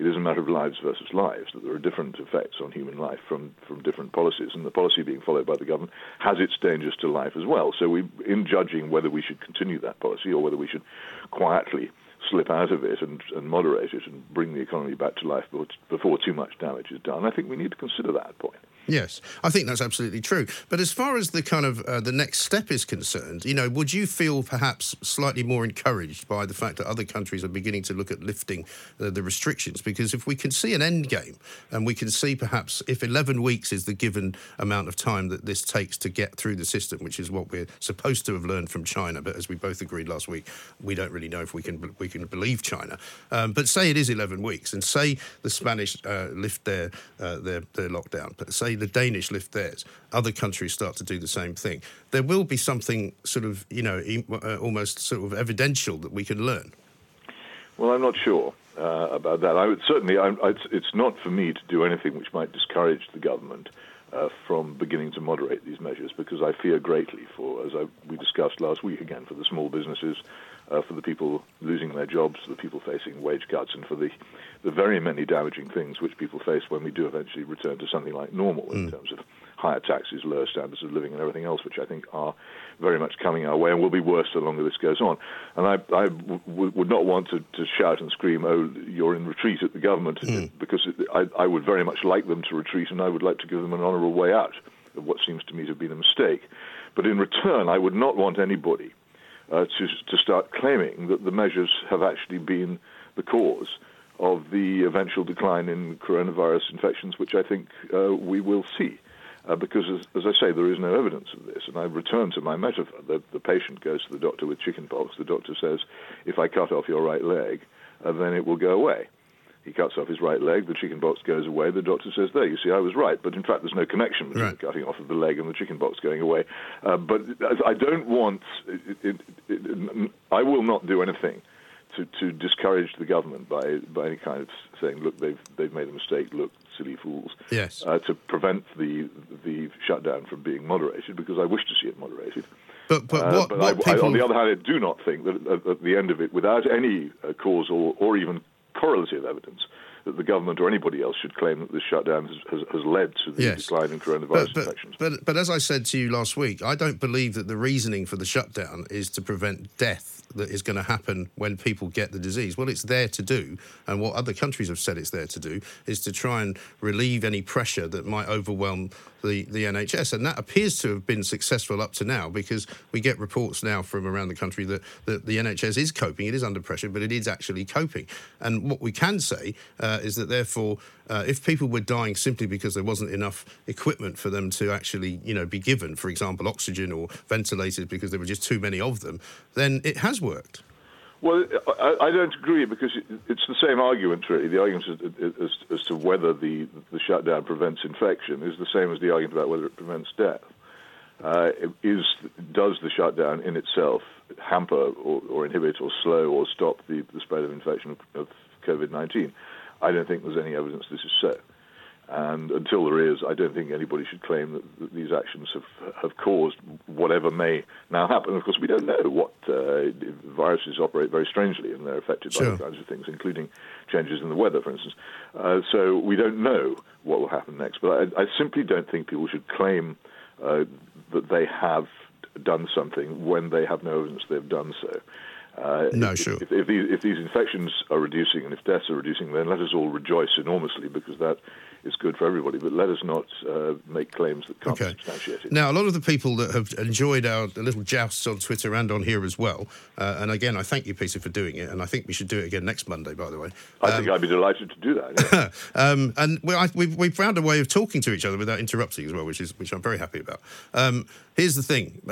[SPEAKER 6] it is a matter of lives versus lives, that there are different effects on human life from, from different policies, and the policy being followed by the government has its dangers to life as well. So, we, in judging whether we should continue that policy or whether we should quietly slip out of it and, and moderate it and bring the economy back to life before, before too much damage is done, I think we need to consider that point.
[SPEAKER 1] Yes, I think that's absolutely true. But as far as the kind of uh, the next step is concerned, you know, would you feel perhaps slightly more encouraged by the fact that other countries are beginning to look at lifting uh, the restrictions? Because if we can see an end game, and we can see perhaps if 11 weeks is the given amount of time that this takes to get through the system, which is what we're supposed to have learned from China, but as we both agreed last week, we don't really know if we can we can believe China. Um, but say it is 11 weeks, and say the Spanish uh, lift their, uh, their their lockdown, but say the Danish lift theirs, other countries start to do the same thing. There will be something sort of, you know, uh, almost sort of evidential that we can learn.
[SPEAKER 6] Well, I'm not sure uh, about that. I would certainly, I, it's, it's not for me to do anything which might discourage the government uh, from beginning to moderate these measures because I fear greatly for, as I, we discussed last week again, for the small businesses, uh, for the people losing their jobs, for the people facing wage cuts, and for the, the very many damaging things which people face when we do eventually return to something like normal mm. in terms of higher taxes, lower standards of living, and everything else, which I think are very much coming our way and will be worse the longer this goes on. And I, I w- would not want to, to, shout and scream, oh, you're in retreat at the government, mm. because it, I, I would very much like them to retreat, and I would like to give them an honourable way out of what seems to me to have been a mistake. But in return, I would not want anybody uh, to, to start claiming that the measures have actually been the cause of the eventual decline in coronavirus infections, which I think uh, we will see. Uh, because, as, as, I say, there is no evidence of this. And I return to my metaphor. The, the patient goes to the doctor with chickenpox. The doctor says, if I cut off your right leg, uh, then it will go away. He cuts off his right leg, the chickenpox goes away. The doctor says, There, you see, I was right. But in fact, there's no connection between right. the cutting off of the leg and the chickenpox going away. Uh, but I don't want, it, it, it, I will not do anything to, to discourage the government by, by any kind of saying, Look, they've, they've made a mistake, look, silly fools.
[SPEAKER 1] Yes.
[SPEAKER 6] Uh, to prevent the, the shutdown from being moderated, because I wish to see it moderated.
[SPEAKER 1] But, but, uh, what,
[SPEAKER 6] but
[SPEAKER 1] what
[SPEAKER 6] I,
[SPEAKER 1] people...
[SPEAKER 6] I, on the other hand, I do not think that at, at the end of it, without any uh, causal or even correlative evidence that the government or anybody else should claim that this shutdown has, has, has led to the
[SPEAKER 1] Yes.
[SPEAKER 6] decline in coronavirus
[SPEAKER 1] But, but,
[SPEAKER 6] infections.
[SPEAKER 1] but, but as I said to you last week, I don't believe that the reasoning for the shutdown is to prevent death that is going to happen when people get the disease. What it's there to do, and what other countries have said it's there to do, is to try and relieve any pressure that might overwhelm the, the NHS. And that appears to have been successful up to now because we get reports now from around the country that, that the NHS is coping. It is under pressure, but it is actually coping. And what we can say uh, is that therefore, uh, if people were dying simply because there wasn't enough equipment for them to actually, you know, be given, for example, oxygen or ventilators because there were just too many of them, then it has worked.
[SPEAKER 6] Well, I, I don't agree because it's the same argument, really. The argument as, as, as to whether the, the shutdown prevents infection is the same as the argument about whether it prevents death. Uh, is does the shutdown in itself hamper or, or inhibit or slow or stop the, the spread of infection of, of COVID 19? I don't think there's any evidence this is so. And until there is, I don't think anybody should claim that, these actions have have caused whatever may now happen. Of course, we don't know what uh, viruses operate very strangely, and they're affected by
[SPEAKER 1] Sure.
[SPEAKER 6] all kinds of things, including changes in the weather, for instance. Uh, so we don't know what will happen next. But I, I simply don't think people should claim uh, that they have done something when they have no evidence they've done so. Uh,
[SPEAKER 1] No,
[SPEAKER 6] if,
[SPEAKER 1] sure.
[SPEAKER 6] If, if, these, if these infections are reducing and if deaths are reducing, then let us all rejoice enormously because that is good for everybody. But let us not uh, make claims that can't
[SPEAKER 1] Okay.
[SPEAKER 6] be substantiated.
[SPEAKER 1] Now, a lot of the people that have enjoyed our little jousts on Twitter and on here as well, uh, and again, I thank you, Peter, for doing it, and I think we should do it again next Monday, by the way.
[SPEAKER 6] I think I'd be delighted to do that. yeah. [LAUGHS]
[SPEAKER 1] um, and we, I, we've, we've found a way of talking to each other without interrupting as well, which is which I'm very happy about. Um, here's the thing.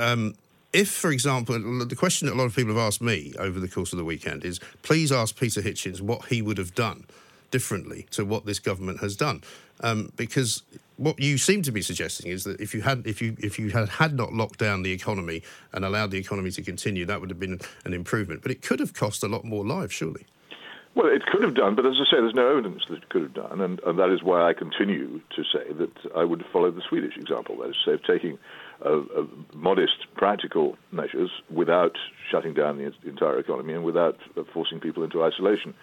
[SPEAKER 1] If, for example, the question that a lot of people have asked me over the course of the weekend is, please ask Peter Hitchens what he would have done differently to what this government has done, um, because what you seem to be suggesting is that if you had if you if you had had not locked down the economy and allowed the economy to continue, that would have been an improvement. But it could have cost a lot more lives, surely.
[SPEAKER 6] Well, it could have done, but as I say, there's no evidence that it could have done, and, and that is why I continue to say that I would follow the Swedish example. That is, say, taking uh, uh, modest, practical measures without shutting down the entire economy and without uh, forcing people into isolation.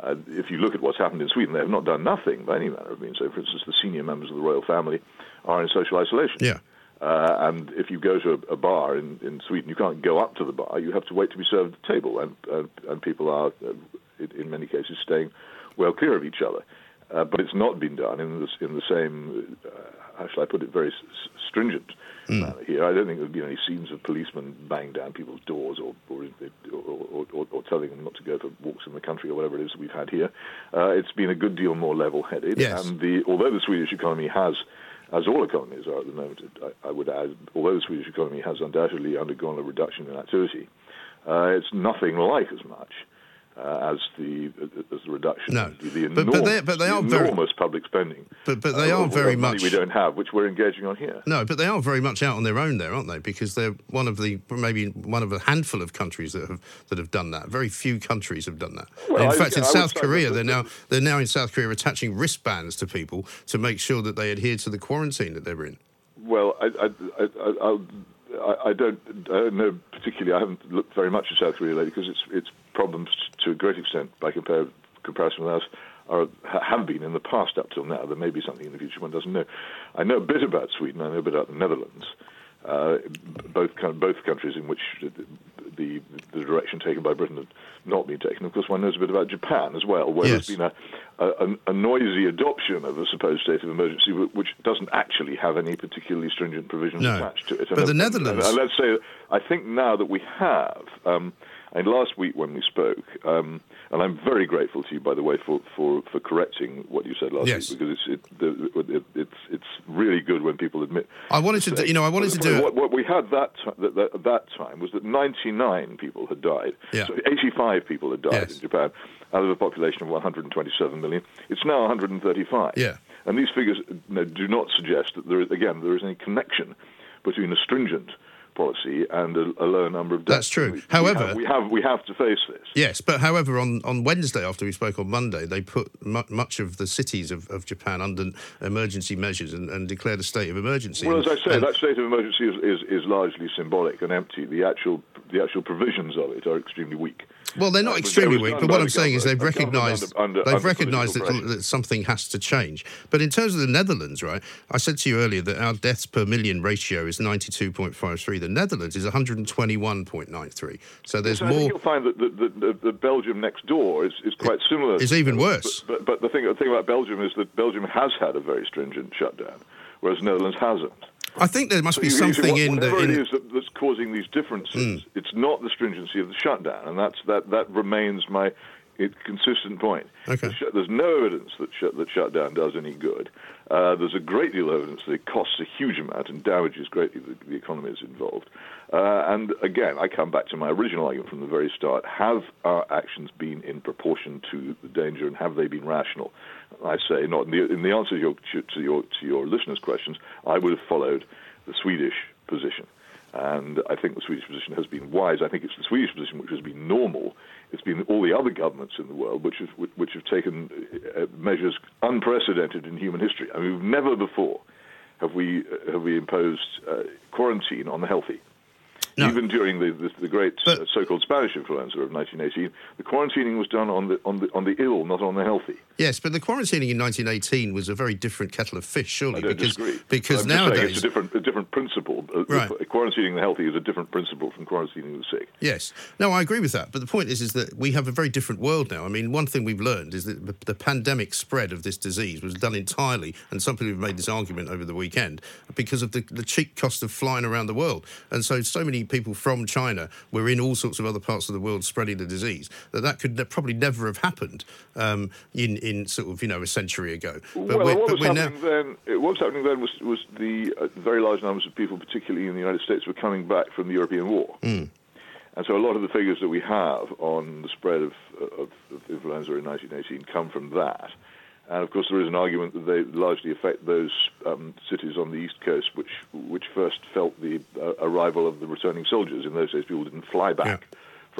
[SPEAKER 6] Uh, if you look at what's happened in Sweden, they have not done nothing by any manner of means. So, for instance, the senior members of the royal family are in social isolation.
[SPEAKER 1] Yeah.
[SPEAKER 6] Uh, and if you go to a, a bar in, in Sweden, you can't go up to the bar. You have to wait to be served at the table, and and, and people are, uh, in many cases, staying well clear of each other. Uh, but it's not been done in the, in the same, uh, how shall I put it, very s- stringent manner here. I don't think there's been any scenes of policemen banging down people's doors or or, or, or, or telling them not to go for walks in the country or whatever it is that we've had here. Uh, it's been a good deal more level-headed,
[SPEAKER 1] Yes.
[SPEAKER 6] and the although the Swedish economy has as all economies are at the moment, I, I would add, although the Swedish economy has undoubtedly undergone a reduction in activity, uh, it's nothing like as much uh, as the as the reduction.
[SPEAKER 1] No.
[SPEAKER 6] the, the
[SPEAKER 1] But- but they- but they
[SPEAKER 6] the
[SPEAKER 1] are very-
[SPEAKER 6] enormous public spending.
[SPEAKER 1] But but they
[SPEAKER 6] uh,
[SPEAKER 1] are very
[SPEAKER 6] of money
[SPEAKER 1] much
[SPEAKER 6] we don't have, which we're engaging on here.
[SPEAKER 1] No, but they are very much out on their own there, aren't they? Because they're one of the maybe one of a handful of countries that have that have done that. Very few countries have done that.
[SPEAKER 6] Well,
[SPEAKER 1] in
[SPEAKER 6] I-
[SPEAKER 1] fact, in
[SPEAKER 6] I
[SPEAKER 1] South Korea, they're now they're now in South Korea attaching wristbands to people to make sure that they adhere to the quarantine that they're in.
[SPEAKER 6] Well, I, I, I, I, I'll- I, I don't, know particularly. I haven't looked very much at South Korea lately because its its problems, to a great extent, by comparison with ours, are, have been in the past up till now. There may be something in the future one doesn't know. I know a bit about Sweden. I know a bit about the Netherlands. Uh, both both countries in which the, the direction taken by Britain had not been taken. Of course, one knows a bit about Japan as well, where
[SPEAKER 1] Yes.
[SPEAKER 6] there's been a, a, a noisy adoption of a supposed state of emergency, which doesn't actually have any particularly stringent provisions
[SPEAKER 1] No.
[SPEAKER 6] attached to it.
[SPEAKER 1] But
[SPEAKER 6] And-
[SPEAKER 1] the
[SPEAKER 6] and-
[SPEAKER 1] Netherlands-
[SPEAKER 6] and let's say, I think now that we have, um, and last week when we spoke, um, and I'm very grateful to you, by the way, for, for, for correcting what you said last
[SPEAKER 1] Yes.
[SPEAKER 6] week, because it's it, the, it, it's it's really good when people admit.
[SPEAKER 1] I wanted to, do, you know, I wanted to do it.
[SPEAKER 6] What, what we had that, that, that at that time was that 99 people had died.
[SPEAKER 1] Yeah.
[SPEAKER 6] So 85 people had died
[SPEAKER 1] Yes.
[SPEAKER 6] in Japan out of a population of 127 million. It's now 135.
[SPEAKER 1] Yeah.
[SPEAKER 6] And these figures you know, do not suggest that there is, again, there is any connection between a stringent policy and a, a lower number of deaths.
[SPEAKER 1] That's true.
[SPEAKER 6] We- we
[SPEAKER 1] However-
[SPEAKER 6] have, we have we have to face this.
[SPEAKER 1] Yes, but however, on, on Wednesday after we spoke on Monday, they put mu- much of the cities of, of Japan under emergency measures and, and declared a state of emergency.
[SPEAKER 6] Well, as I
[SPEAKER 1] And-
[SPEAKER 6] say,
[SPEAKER 1] and-
[SPEAKER 6] that state of emergency is, is, is largely symbolic and empty. The actual the actual provisions of it are extremely weak.
[SPEAKER 1] Well, they're
[SPEAKER 6] Uh,
[SPEAKER 1] not
[SPEAKER 6] but
[SPEAKER 1] extremely weak, but what I'm saying is they've
[SPEAKER 6] government- a government
[SPEAKER 1] recognised they've recognised that, that something has to change. But in terms of the Netherlands, right? I said to you earlier that our deaths per million ratio is 92.53. The Netherlands is 121.93. So there's
[SPEAKER 6] So I think
[SPEAKER 1] more.
[SPEAKER 6] you'll find that the, the, the, the Belgium next door is, is quite similar.
[SPEAKER 1] It's even worse.
[SPEAKER 6] But, but, but the, thing, the thing about Belgium is that Belgium has had a very stringent shutdown, whereas Netherlands hasn't.
[SPEAKER 1] I think there must be
[SPEAKER 6] So see,
[SPEAKER 1] something
[SPEAKER 6] what-
[SPEAKER 1] in the.
[SPEAKER 6] whatever
[SPEAKER 1] In,
[SPEAKER 6] it is that, that's causing these differences. Hmm. It's not the stringency of the shutdown, and that's that that remains my it, consistent point.
[SPEAKER 1] Okay.
[SPEAKER 6] There's no evidence that shut, that shutdown does any good. Uh, there's a great deal of evidence that it costs a huge amount and damages greatly the, the economies involved. Uh, and again, I come back to my original argument from the very start: Have our actions been in proportion to the danger, and have they been rational? I say not. In the, in the answer to your to your to your listeners' questions, I would have followed the Swedish position. And I think the Swedish position has been wise. I think it's the Swedish position which has been normal. It's been all the other governments in the world which have, which have taken uh, measures unprecedented in human history. I mean, never before have we uh, have we imposed uh, quarantine on the healthy.
[SPEAKER 1] No.
[SPEAKER 6] Even during the, the, the great
[SPEAKER 1] But-
[SPEAKER 6] uh, so-called Spanish influenza of 1918, the quarantining was done on the on the on the ill, not on the healthy.
[SPEAKER 1] yes, but the quarantining in 1918 was a very different kettle of fish, surely,
[SPEAKER 6] I don't
[SPEAKER 1] because
[SPEAKER 6] disagree.
[SPEAKER 1] because
[SPEAKER 6] I'm
[SPEAKER 1] nowadays
[SPEAKER 6] it's a different, a different principle. Uh,
[SPEAKER 1] Right.
[SPEAKER 6] Quarantining the healthy is a different principle from quarantining the sick.
[SPEAKER 1] Yes. No, I agree with that. But the point is, is that we have a very different world now. I mean, one thing we've learned is that the, the pandemic spread of this disease was done entirely, and some people have made this argument over the weekend, because of the, the cheap cost of flying around the world. And so, so many people from China were in all sorts of other parts of the world spreading the disease that that could probably never have happened um, in in sort of you know a century ago. But
[SPEAKER 6] well, what was
[SPEAKER 1] now.
[SPEAKER 6] happening then? uh, What was happening then was was the uh, very large numbers of people, particularly in the United States, were coming back from the European War,
[SPEAKER 1] Hmm.
[SPEAKER 6] and so a lot of the figures that we have on the spread of, of, of influenza in 1918 come from that. And of course, there is an argument that they largely affect those um, cities on the east coast, which which first felt the uh, arrival of the returning soldiers. In those days, people didn't fly back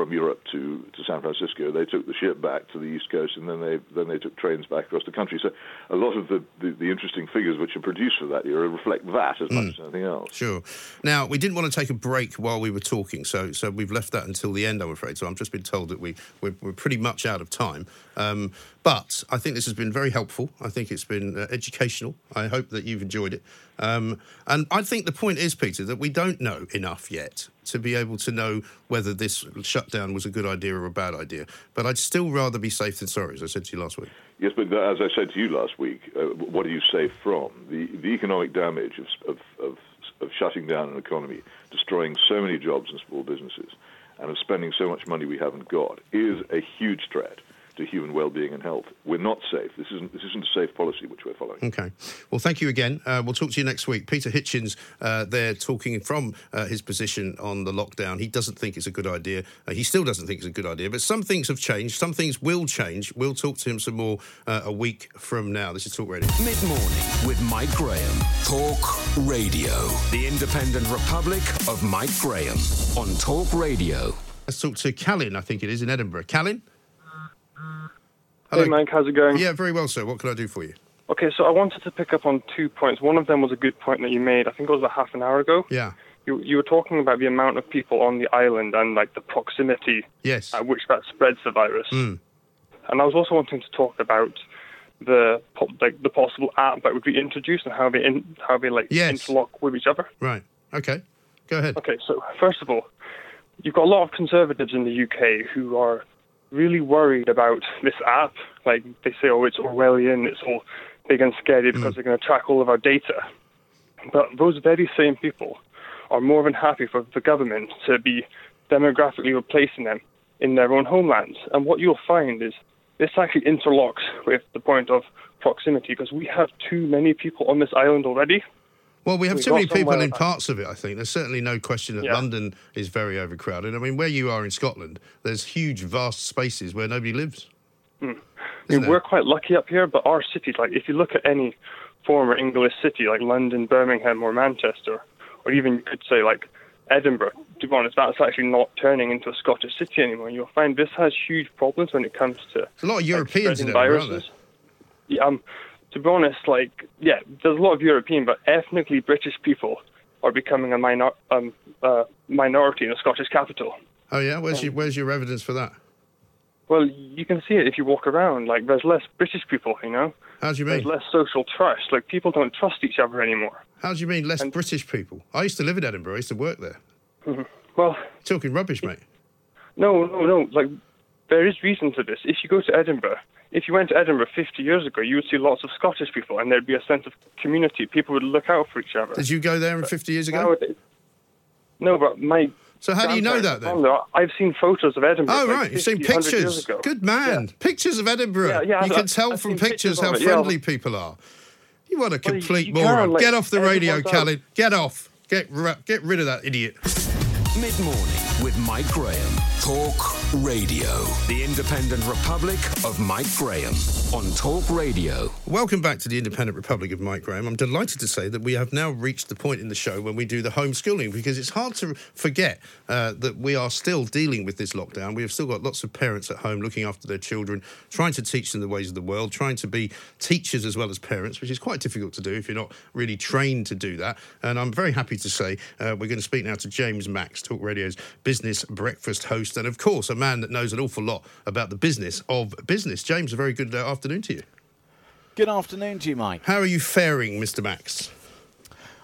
[SPEAKER 6] from Europe to, to San Francisco. They took the ship back to the East Coast, and then they then they took trains back across the country. So a lot of the, the, the interesting figures which are produced for that era reflect that as much as anything else.
[SPEAKER 1] Sure. Now we didn't want to take a break while we were talking, so so we've left that until the end. I'm afraid. So I've just been told that we we're, we're pretty much out of time. Um, but I think this has been very helpful. I think it's been uh, educational. I hope that you've enjoyed it. Um, and I think the point is, Peter, that we don't know enough yet to be able to know whether this shutdown was a good idea or a bad idea. But I'd still rather be safe than sorry, as I said to you last week.
[SPEAKER 6] Yes, but as I said to you last week, uh, what are you safe from? The the economic damage of, of of of shutting down an economy, destroying so many jobs and small businesses, and of spending so much money we haven't got is a huge threat to human well-being and health. We're not safe. This isn't this isn't a safe policy which we're following.
[SPEAKER 1] Okay. Well, thank you again. Uh, we'll talk to you next week. Peter Hitchens uh, there talking from uh, his position on the lockdown. He doesn't think it's a good idea. Uh, he still doesn't think it's a good idea, but some things have changed. Some things will change. We'll talk to him some more uh, a week from now. This is Talk Radio.
[SPEAKER 2] Mid morning with Mike Graham. Talk Radio. The independent republic of Mike Graham on Talk Radio.
[SPEAKER 1] Let's talk to Callan, I think it is, in Edinburgh. Callan? Hello.
[SPEAKER 7] Hey Mike, how's it going?
[SPEAKER 1] Yeah, very well, sir. What can I do for you?
[SPEAKER 7] Okay, so I wanted to pick up on two points. One of them was a good point that you made. I think it was about half an hour ago.
[SPEAKER 1] Yeah.
[SPEAKER 7] You you were talking about the amount of people on the island and like the proximity
[SPEAKER 1] Yes.
[SPEAKER 7] at which that spreads the virus.
[SPEAKER 1] Mm.
[SPEAKER 7] And I was also wanting to talk about the like the possible app that would be introduced and how they in, how they like
[SPEAKER 1] Yes.
[SPEAKER 7] interlock with each other.
[SPEAKER 1] Right. Okay. Go ahead.
[SPEAKER 7] Okay, so first of all, you've got a lot of conservatives in the UK who are really worried about this app. Like they say, oh, it's Orwellian, it's all big and scary hmm. because they're going to track all of our data. But those very same people are more than happy for the government to be demographically replacing them in their own homelands. And what you'll find is this actually interlocks with the point of proximity because we have too many people on this island already.
[SPEAKER 1] Well, we have too many people in parts of it, I think. There's certainly no question that
[SPEAKER 7] Yeah.
[SPEAKER 1] London is very overcrowded. I mean, where you are in Scotland, there's huge, vast spaces where nobody lives.
[SPEAKER 7] I mean, we're quite lucky up here, but our cities, like if you look at any former English city like London, Birmingham, or Manchester, or even you could say like Edinburgh, to be honest, that's actually not turning into a Scottish city anymore. You'll find this has huge problems when it comes to
[SPEAKER 1] There's a lot of
[SPEAKER 7] like,
[SPEAKER 1] Europeans in
[SPEAKER 7] spreading
[SPEAKER 1] Edinburgh, aren't
[SPEAKER 7] viruses. Yeah, um, to be honest, like yeah, there's a lot of European, but ethnically British people are becoming a minor, um, uh, minority in the Scottish capital.
[SPEAKER 1] Oh, yeah? Where's, your, where's your evidence for that?
[SPEAKER 7] Well, you can see it if you walk around. Like, there's less British people, you know?
[SPEAKER 1] How do you mean?
[SPEAKER 7] There's less social trust. Like, people don't trust each other anymore.
[SPEAKER 1] How do you mean less
[SPEAKER 7] And-
[SPEAKER 1] British people? I used to live in Edinburgh. I used to work there.
[SPEAKER 7] Well,
[SPEAKER 1] Talking rubbish, mate.
[SPEAKER 7] no, no, no. Like, there is reason for this. If you go to Edinburgh, if you went to Edinburgh 50 years ago, you would see lots of Scottish people, and there'd be a sense of community. People would look out for each other.
[SPEAKER 1] Did you go there 50 years ago?
[SPEAKER 7] Nowadays, no, but my.
[SPEAKER 1] So how do you know that then?
[SPEAKER 7] there. I've seen photos of Edinburgh.
[SPEAKER 1] Oh,
[SPEAKER 7] like
[SPEAKER 1] right. You've seen pictures. Good man.
[SPEAKER 7] Yeah.
[SPEAKER 1] Pictures of Edinburgh.
[SPEAKER 7] Yeah, yeah,
[SPEAKER 1] you
[SPEAKER 7] I've-
[SPEAKER 1] can tell
[SPEAKER 7] I've
[SPEAKER 1] from pictures
[SPEAKER 7] pictures
[SPEAKER 1] how
[SPEAKER 7] of it, yeah.
[SPEAKER 1] friendly people are. You want a
[SPEAKER 7] Well, you-
[SPEAKER 1] complete
[SPEAKER 7] you can,
[SPEAKER 1] moron.
[SPEAKER 7] like,
[SPEAKER 1] Get off the radio,
[SPEAKER 7] everyone's
[SPEAKER 1] Get off. Get, ri- get rid of that idiot.
[SPEAKER 2] Mid morning with Mike Graham. Talk Radio. The Independent Republic of Mike Graham on Talk Radio.
[SPEAKER 1] Welcome back to the Independent Republic of Mike Graham. I'm delighted to say that we have now reached the point in the show when we do the homeschooling because it's hard to forget uh, that we are still dealing with this lockdown. We have still got lots of parents at home looking after their children, trying to teach them the ways of the world, trying to be teachers as well as parents, which is quite difficult to do if you're not really trained to do that. And I'm very happy to say uh, we're going to speak now to James Max, Talk Radio's business breakfast host, and of course, a man that knows an awful lot about the business of business. James, a very good uh, afternoon to you.
[SPEAKER 8] Good afternoon to you, Mike.
[SPEAKER 1] How are you faring, Mr. Max?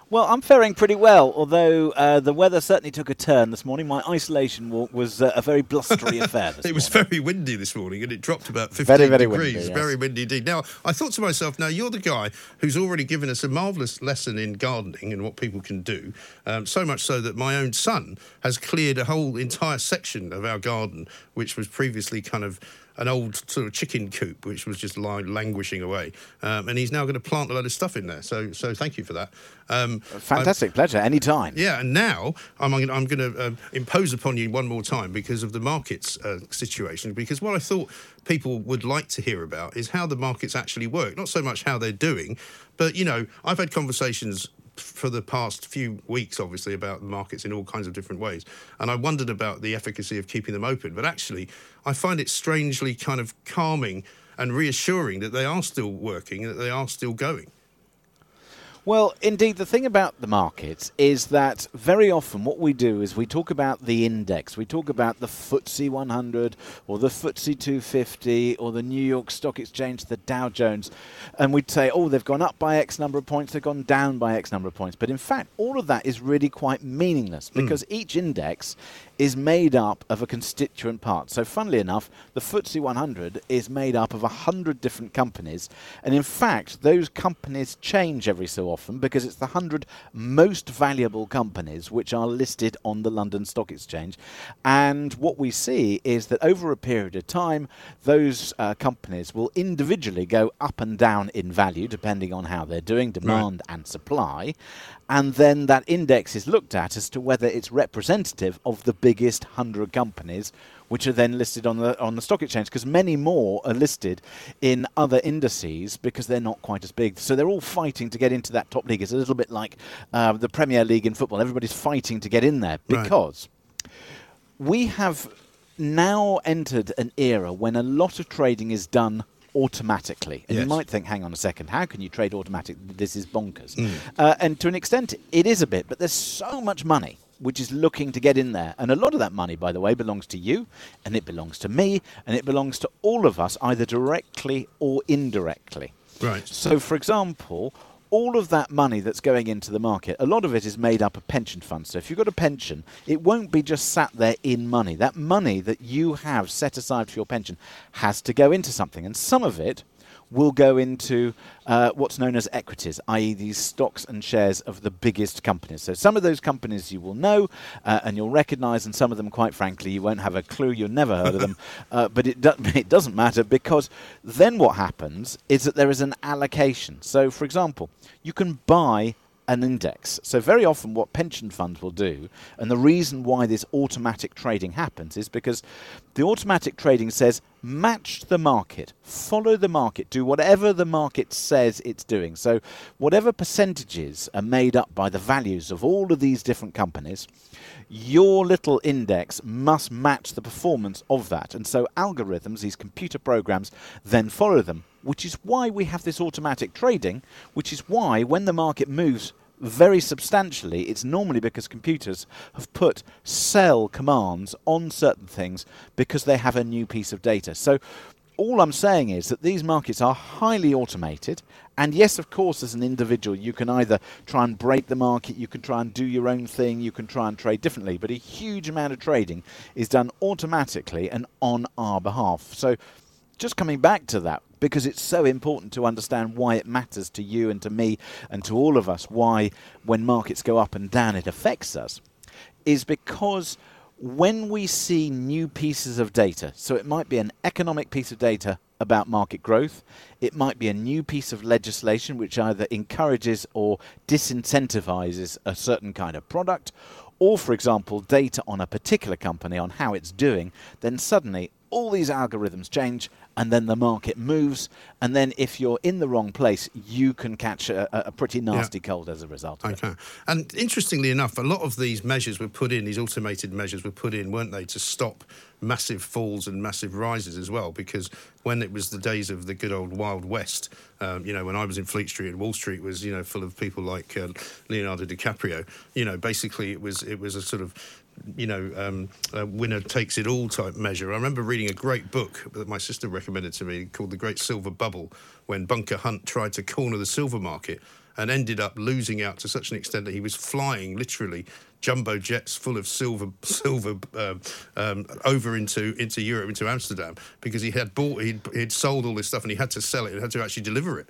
[SPEAKER 8] Well, I'm faring pretty well, although uh, the weather certainly took a turn this morning. My isolation walk was uh, a very blustery [LAUGHS] affair. This
[SPEAKER 1] It was
[SPEAKER 8] morning.
[SPEAKER 1] very windy this morning and it dropped about 15
[SPEAKER 8] Very, very
[SPEAKER 1] degrees.
[SPEAKER 8] windy, yes.
[SPEAKER 1] Very windy indeed. Now, I thought to myself, now you're the guy who's already given us a marvellous lesson in gardening and what people can do. Um, so much so that my own son has cleared a whole entire section of our garden, which was previously kind of an old sort of chicken coop, which was just lying, languishing away. Um, and he's now going to plant a load of stuff in there. So, so thank you for that. Um,
[SPEAKER 8] Fantastic pleasure, anytime.
[SPEAKER 1] yeah, and now I'm, I'm going to um, impose upon you one more time because of the markets uh, situation. Because what I thought people would like to hear about is how the markets actually work, not so much how they're doing, but you know, I've had conversations for the past few weeks, obviously, about the markets in all kinds of different ways. And I wondered about the efficacy of keeping them open. But actually, I find it strangely kind of calming and reassuring that they are still working that they are still going.
[SPEAKER 8] Well, indeed, the thing about the markets is that very often what we do is we talk about the index. We talk about the FTSE 100 or the FTSE 250 or the New York Stock Exchange, the Dow Jones, and we'd say, oh, they've gone up by X number of points, they've gone down by X number of points. But in fact, all of that is really quite meaningless hmm. because each index is made up of a constituent part. So, funnily enough, the FTSE 100 is made up of 100 different companies. And in fact, those companies change every so often because it's the 100 most valuable companies which are listed on the London Stock Exchange. And what we see is that over a period of time, those uh, companies will individually go up and down in value depending on how they're doing, demand and supply. And then that index is looked at as to whether it's representative of the biggest 100 companies which are then listed on the on the stock exchange because many more are listed in other indices because they're not quite as big. So they're all fighting to get into that top league. It's a little bit like uh, the Premier League in football. Everybody's fighting to get in there
[SPEAKER 1] Right.
[SPEAKER 8] because we have now entered an era when a lot of trading is done automatically. And
[SPEAKER 1] Yes.
[SPEAKER 8] you might think, hang on a second, how can you trade automatic? This is bonkers. Uh, and to an extent, it is a bit, but there's so much money which is looking to get in there. And a lot of that money, by the way, belongs to you, and it belongs to me, and it belongs to all of us, either directly or indirectly.
[SPEAKER 1] Right.
[SPEAKER 8] So, for example, all of that money that's going into the market, a lot of it is made up of pension funds. So, if you've got a pension, it won't be just sat there in money. That money that you have set aside for your pension has to go into something, and some of it will go into uh, what's known as equities, i.e., these stocks and shares of the biggest companies. So, some of those companies you will know uh, and you'll recognize, and some of them, quite frankly, you won't have a clue, you've never heard of them. [LAUGHS] Uh, but it, do- [LAUGHS] it doesn't matter because then what happens is that there is an allocation. So, for example, you can buy an index. So, very often, what pension funds will do, and the reason why this automatic trading happens is because the automatic trading says match the market, follow the market, do whatever the market says it's doing. So, whatever percentages are made up by the values of all of these different companies, your little index must match the performance of that. And so, algorithms, these computer programs, then follow them which is why we have this automatic trading, which is why when the market moves very substantially, it's normally because computers have put sell commands on certain things because they have a new piece of data. So all I'm saying is that these markets are highly automated. And yes, of course, as an individual, you can either try and break the market, you can try and do your own thing, you can try and trade differently. But a huge amount of trading is done automatically and on our behalf. So just coming back to that, because it's so important to understand why it matters to you and to me and to all of us, why when markets go up and down it affects us, is because when we see new pieces of data, so it might be an economic piece of data about market growth, it might be a new piece of legislation which either encourages or disincentivizes a certain kind of product, or, for example, data on a particular company on how it's doing, then suddenly all these algorithms change and then the market moves. And then if you're in the wrong place, you can catch a, a pretty nasty yeah. cold as a result.
[SPEAKER 1] okay. It. And interestingly enough, a lot of these measures were put in, these automated measures were put in, weren't they, to stop massive falls and massive rises as well. Because when it was the days of the good old Wild West, um, you know, when I was in Fleet Street and Wall Street was, you know, full of people like uh, Leonardo DiCaprio, you know, basically it was it was a sort of you know, um, winner takes it all type measure. I remember reading a great book that my sister recommended to me called The Great Silver Bubble when Bunker Hunt tried to corner the silver market and ended up losing out to such an extent that he was flying literally jumbo jets full of silver silver um, um, over into into Europe into Amsterdam because he had bought he'd, he'd sold all this stuff and he had to sell it and had to actually deliver it.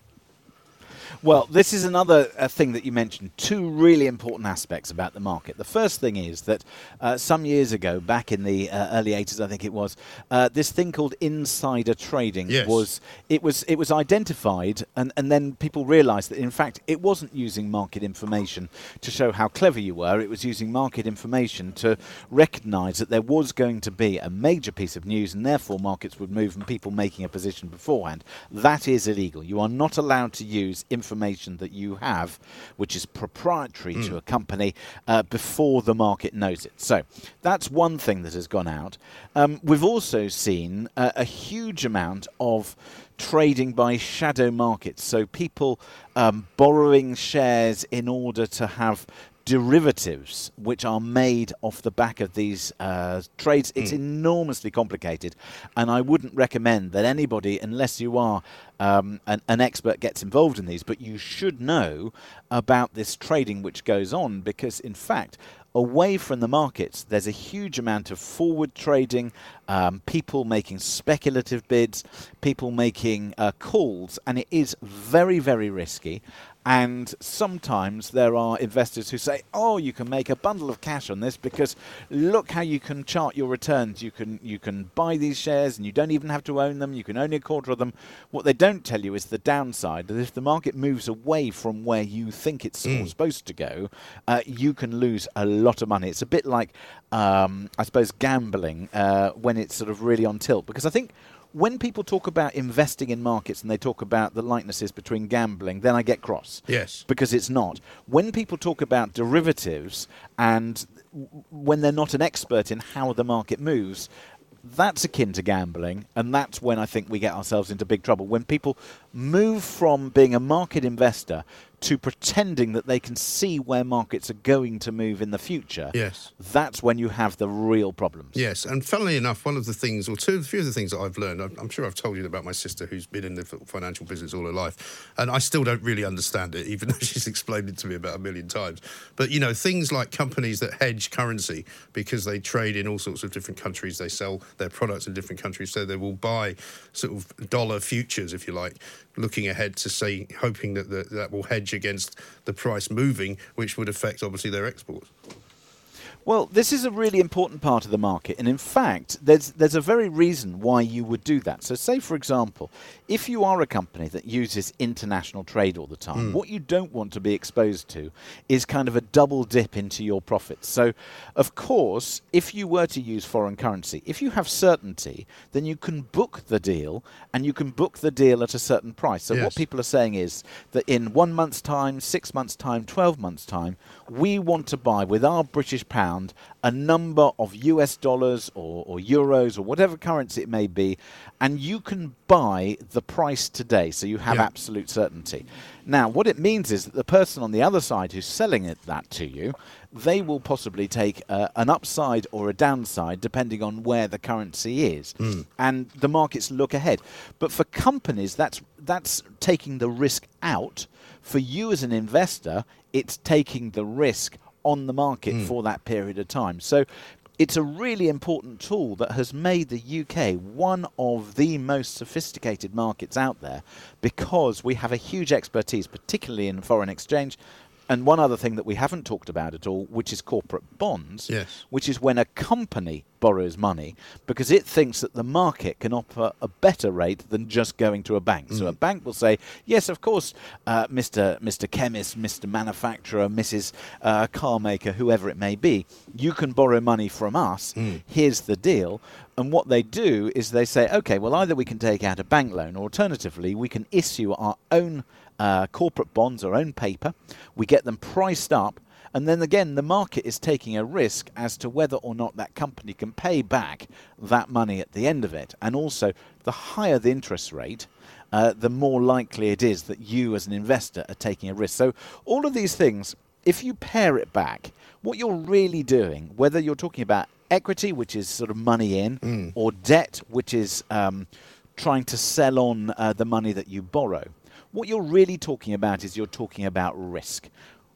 [SPEAKER 8] Well, this is another uh, thing that you mentioned. Two really important aspects about the market. The first thing is that uh, some years ago, back in the uh, early 80s, I think it was, uh, this thing called insider trading
[SPEAKER 1] yes.
[SPEAKER 8] was it was it was identified, and, and then people realised that in fact it wasn't using market information to show how clever you were. It was using market information to recognise that there was going to be a major piece of news, and therefore markets would move, and people making a position beforehand. That is illegal. You are not allowed to use information that you have, which is proprietary mm. to hmm. a company, uh, before the market knows it. So that's one thing that has gone out. Um, we've also seen uh, a huge amount of trading by shadow markets. So people um, borrowing shares in order to have derivatives which are made off the back of these uh, trades. It's mm. enormously complicated, and I wouldn't recommend that anybody, unless you are um, an, an, expert, gets involved in these. But you should know about this trading which goes on because, in fact, away from the markets, there's a huge amount of forward trading, um, people making speculative bids, people making uh, calls, and it is very, very risky. And sometimes there are investors who say, "Oh, you can make a bundle of cash on this because look how you can chart your returns. You can you can buy these shares and you don't even have to own them. You can own a quarter of them." What they don't tell you is the downside that if the market moves away from where you think it's mm. supposed to go, uh, you can lose a lot of money. It's a bit like, um, I suppose, gambling uh, when it's sort of really on tilt. Because I think when people talk about investing in markets and they talk about the likenesses between gambling, then I get cross.
[SPEAKER 1] Yes.
[SPEAKER 8] Because it's not. When people talk about derivatives and when they're not an expert in how the market moves, that's akin to gambling, and that's when I think we get ourselves into big trouble. When people move from being a market investor to pretending that they can see where markets are going to move in the future,
[SPEAKER 1] yes,
[SPEAKER 8] that's when you have the real problems.
[SPEAKER 1] Yes, and funnily enough, one of the things, or two, a few of the things that I've learned, I'm sure I've told you about my sister who's been in the financial business all her life, and I still don't really understand it, [LAUGHS] even though she's explained it to me about a million times. But you know, things like companies that hedge currency because they trade in all sorts of different countries, they sell their products in different countries, so they will buy sort of dollar futures, if you like, looking ahead to say, hoping that the, that will hedge against the price moving, which would affect obviously their exports.
[SPEAKER 8] Well, this is a really important part of the market, and in fact, there's there's a very reason why you would do that. So, say for example, if you are a company that uses international trade all the time, mm. what you don't want to be exposed to is kind of a double dip into your profits. So, of course, if you were to use foreign currency, if you have certainty, then you can book the deal, and you can book the deal at a certain price. So, yes. what people are saying is that in one month's time, six months' time, twelve months' time, we want to buy with our British pound a number of US dollars or, or euros or whatever currency it may be, and you can buy the price today, so you have
[SPEAKER 1] Yeah.
[SPEAKER 8] absolute certainty. Now, what it means is that the person on the other side who's selling it that to you, they will possibly take uh, an upside or a downside depending on where the currency is, and the markets look ahead. But for companies, that's that's taking the risk out. For you as an investor, it's taking the risk on the market hmm. for that period of time. So it's a really important tool that has made the UK one of the most sophisticated markets out there because we have a huge expertise, particularly in foreign exchange. And one other thing that we haven't talked about at all, which is corporate bonds,
[SPEAKER 1] Yes.
[SPEAKER 8] which is when a company borrows money because it thinks that the market can offer a better rate than just going to a bank. So a bank will say, yes, of course, uh, Mr. Mr. Chemist, Mr. Manufacturer, Mrs. Uh, car maker, whoever it may be, you can borrow money from us. Here's the deal. And what they do is they say, okay, well, either we can take out a bank loan, or alternatively, we can issue our own uh, corporate bonds, our own paper. We get them priced up. And then again, the market is taking a risk as to whether or not that company can pay back that money at the end of it. And also, the higher the interest rate, uh, the more likely it is that you, as an investor, are taking a risk. So, all of these things, if you pare it back, what you're really doing, whether you're talking about equity, which is sort of money in, or debt, which is um, trying to sell on uh, the money that you borrow, what you're really talking about is you're talking about risk.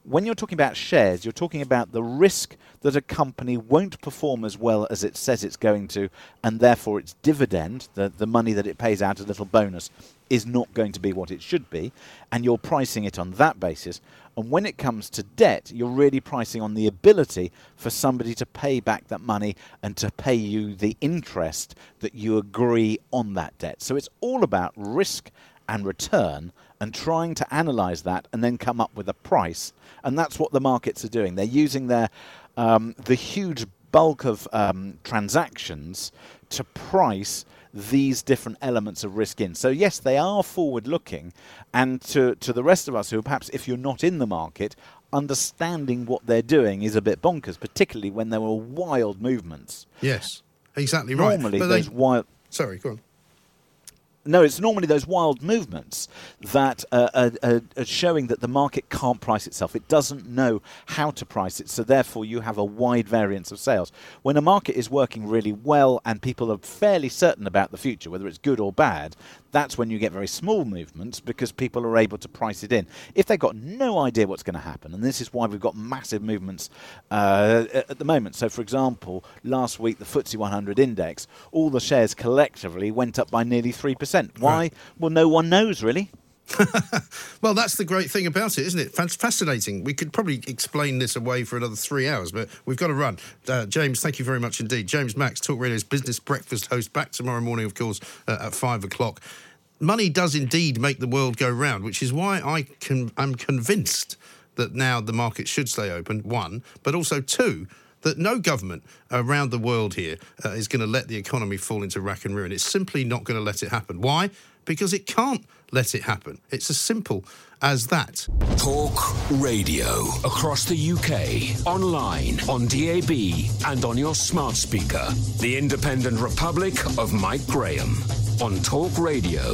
[SPEAKER 8] When you're talking about shares, you're talking about the risk that a company won't perform as well as it says it's going to, and therefore its dividend, the, the money that it pays out, a little bonus, is not going to be what it should be, and you're pricing it on that basis. And when it comes to debt, you're really pricing on the ability for somebody to pay back that money and to pay you the interest that you agree on that debt. So it's all about risk and return and trying to analyze that and then come up with a price. And that's what the markets are doing. They're using their um, the huge bulk of um, transactions to price these different elements of risk in. So yes, they are forward looking and to to the rest of us who perhaps if you're not in the market understanding what they're doing is a bit bonkers particularly when there were wild movements.
[SPEAKER 1] Yes, exactly right.
[SPEAKER 8] Normally
[SPEAKER 1] But they-
[SPEAKER 8] wild
[SPEAKER 1] Sorry, go on.
[SPEAKER 8] No, it's normally those wild movements that are, are, are showing that the market can't price itself. It doesn't know how to price it, so therefore you have a wide variance of sales. When a market is working really well and people are fairly certain about the future, whether it's good or bad, that's when you get very small movements because people are able to price it in. If they've got no idea what's going to happen, and this is why we've got massive movements uh, at the moment. So, for example, last week the FTSE 100 index, all the shares collectively went up by nearly 3%. Why?
[SPEAKER 1] Right.
[SPEAKER 8] Well, no one knows really. [LAUGHS]
[SPEAKER 1] Well, that's the great thing about it, isn't it? Fan- Fascinating. We could probably explain this away for another three hours, but we've got to run. Uh, James, thank you very much indeed. James Max, Talk Radio's business breakfast host, back tomorrow morning, of course, uh, at five o'clock. Money does indeed make the world go round, which is why I can, I'm convinced that now the market should stay open, one, but also two, that no government around the world here uh, is going to let the economy fall into rack and ruin. It's simply not going to let it happen. Why? Because it can't let it happen. It's as simple as that.
[SPEAKER 2] Talk radio across the UK, online, on DAB, and on your smart speaker. The Independent Republic of Mike Graham on Talk Radio.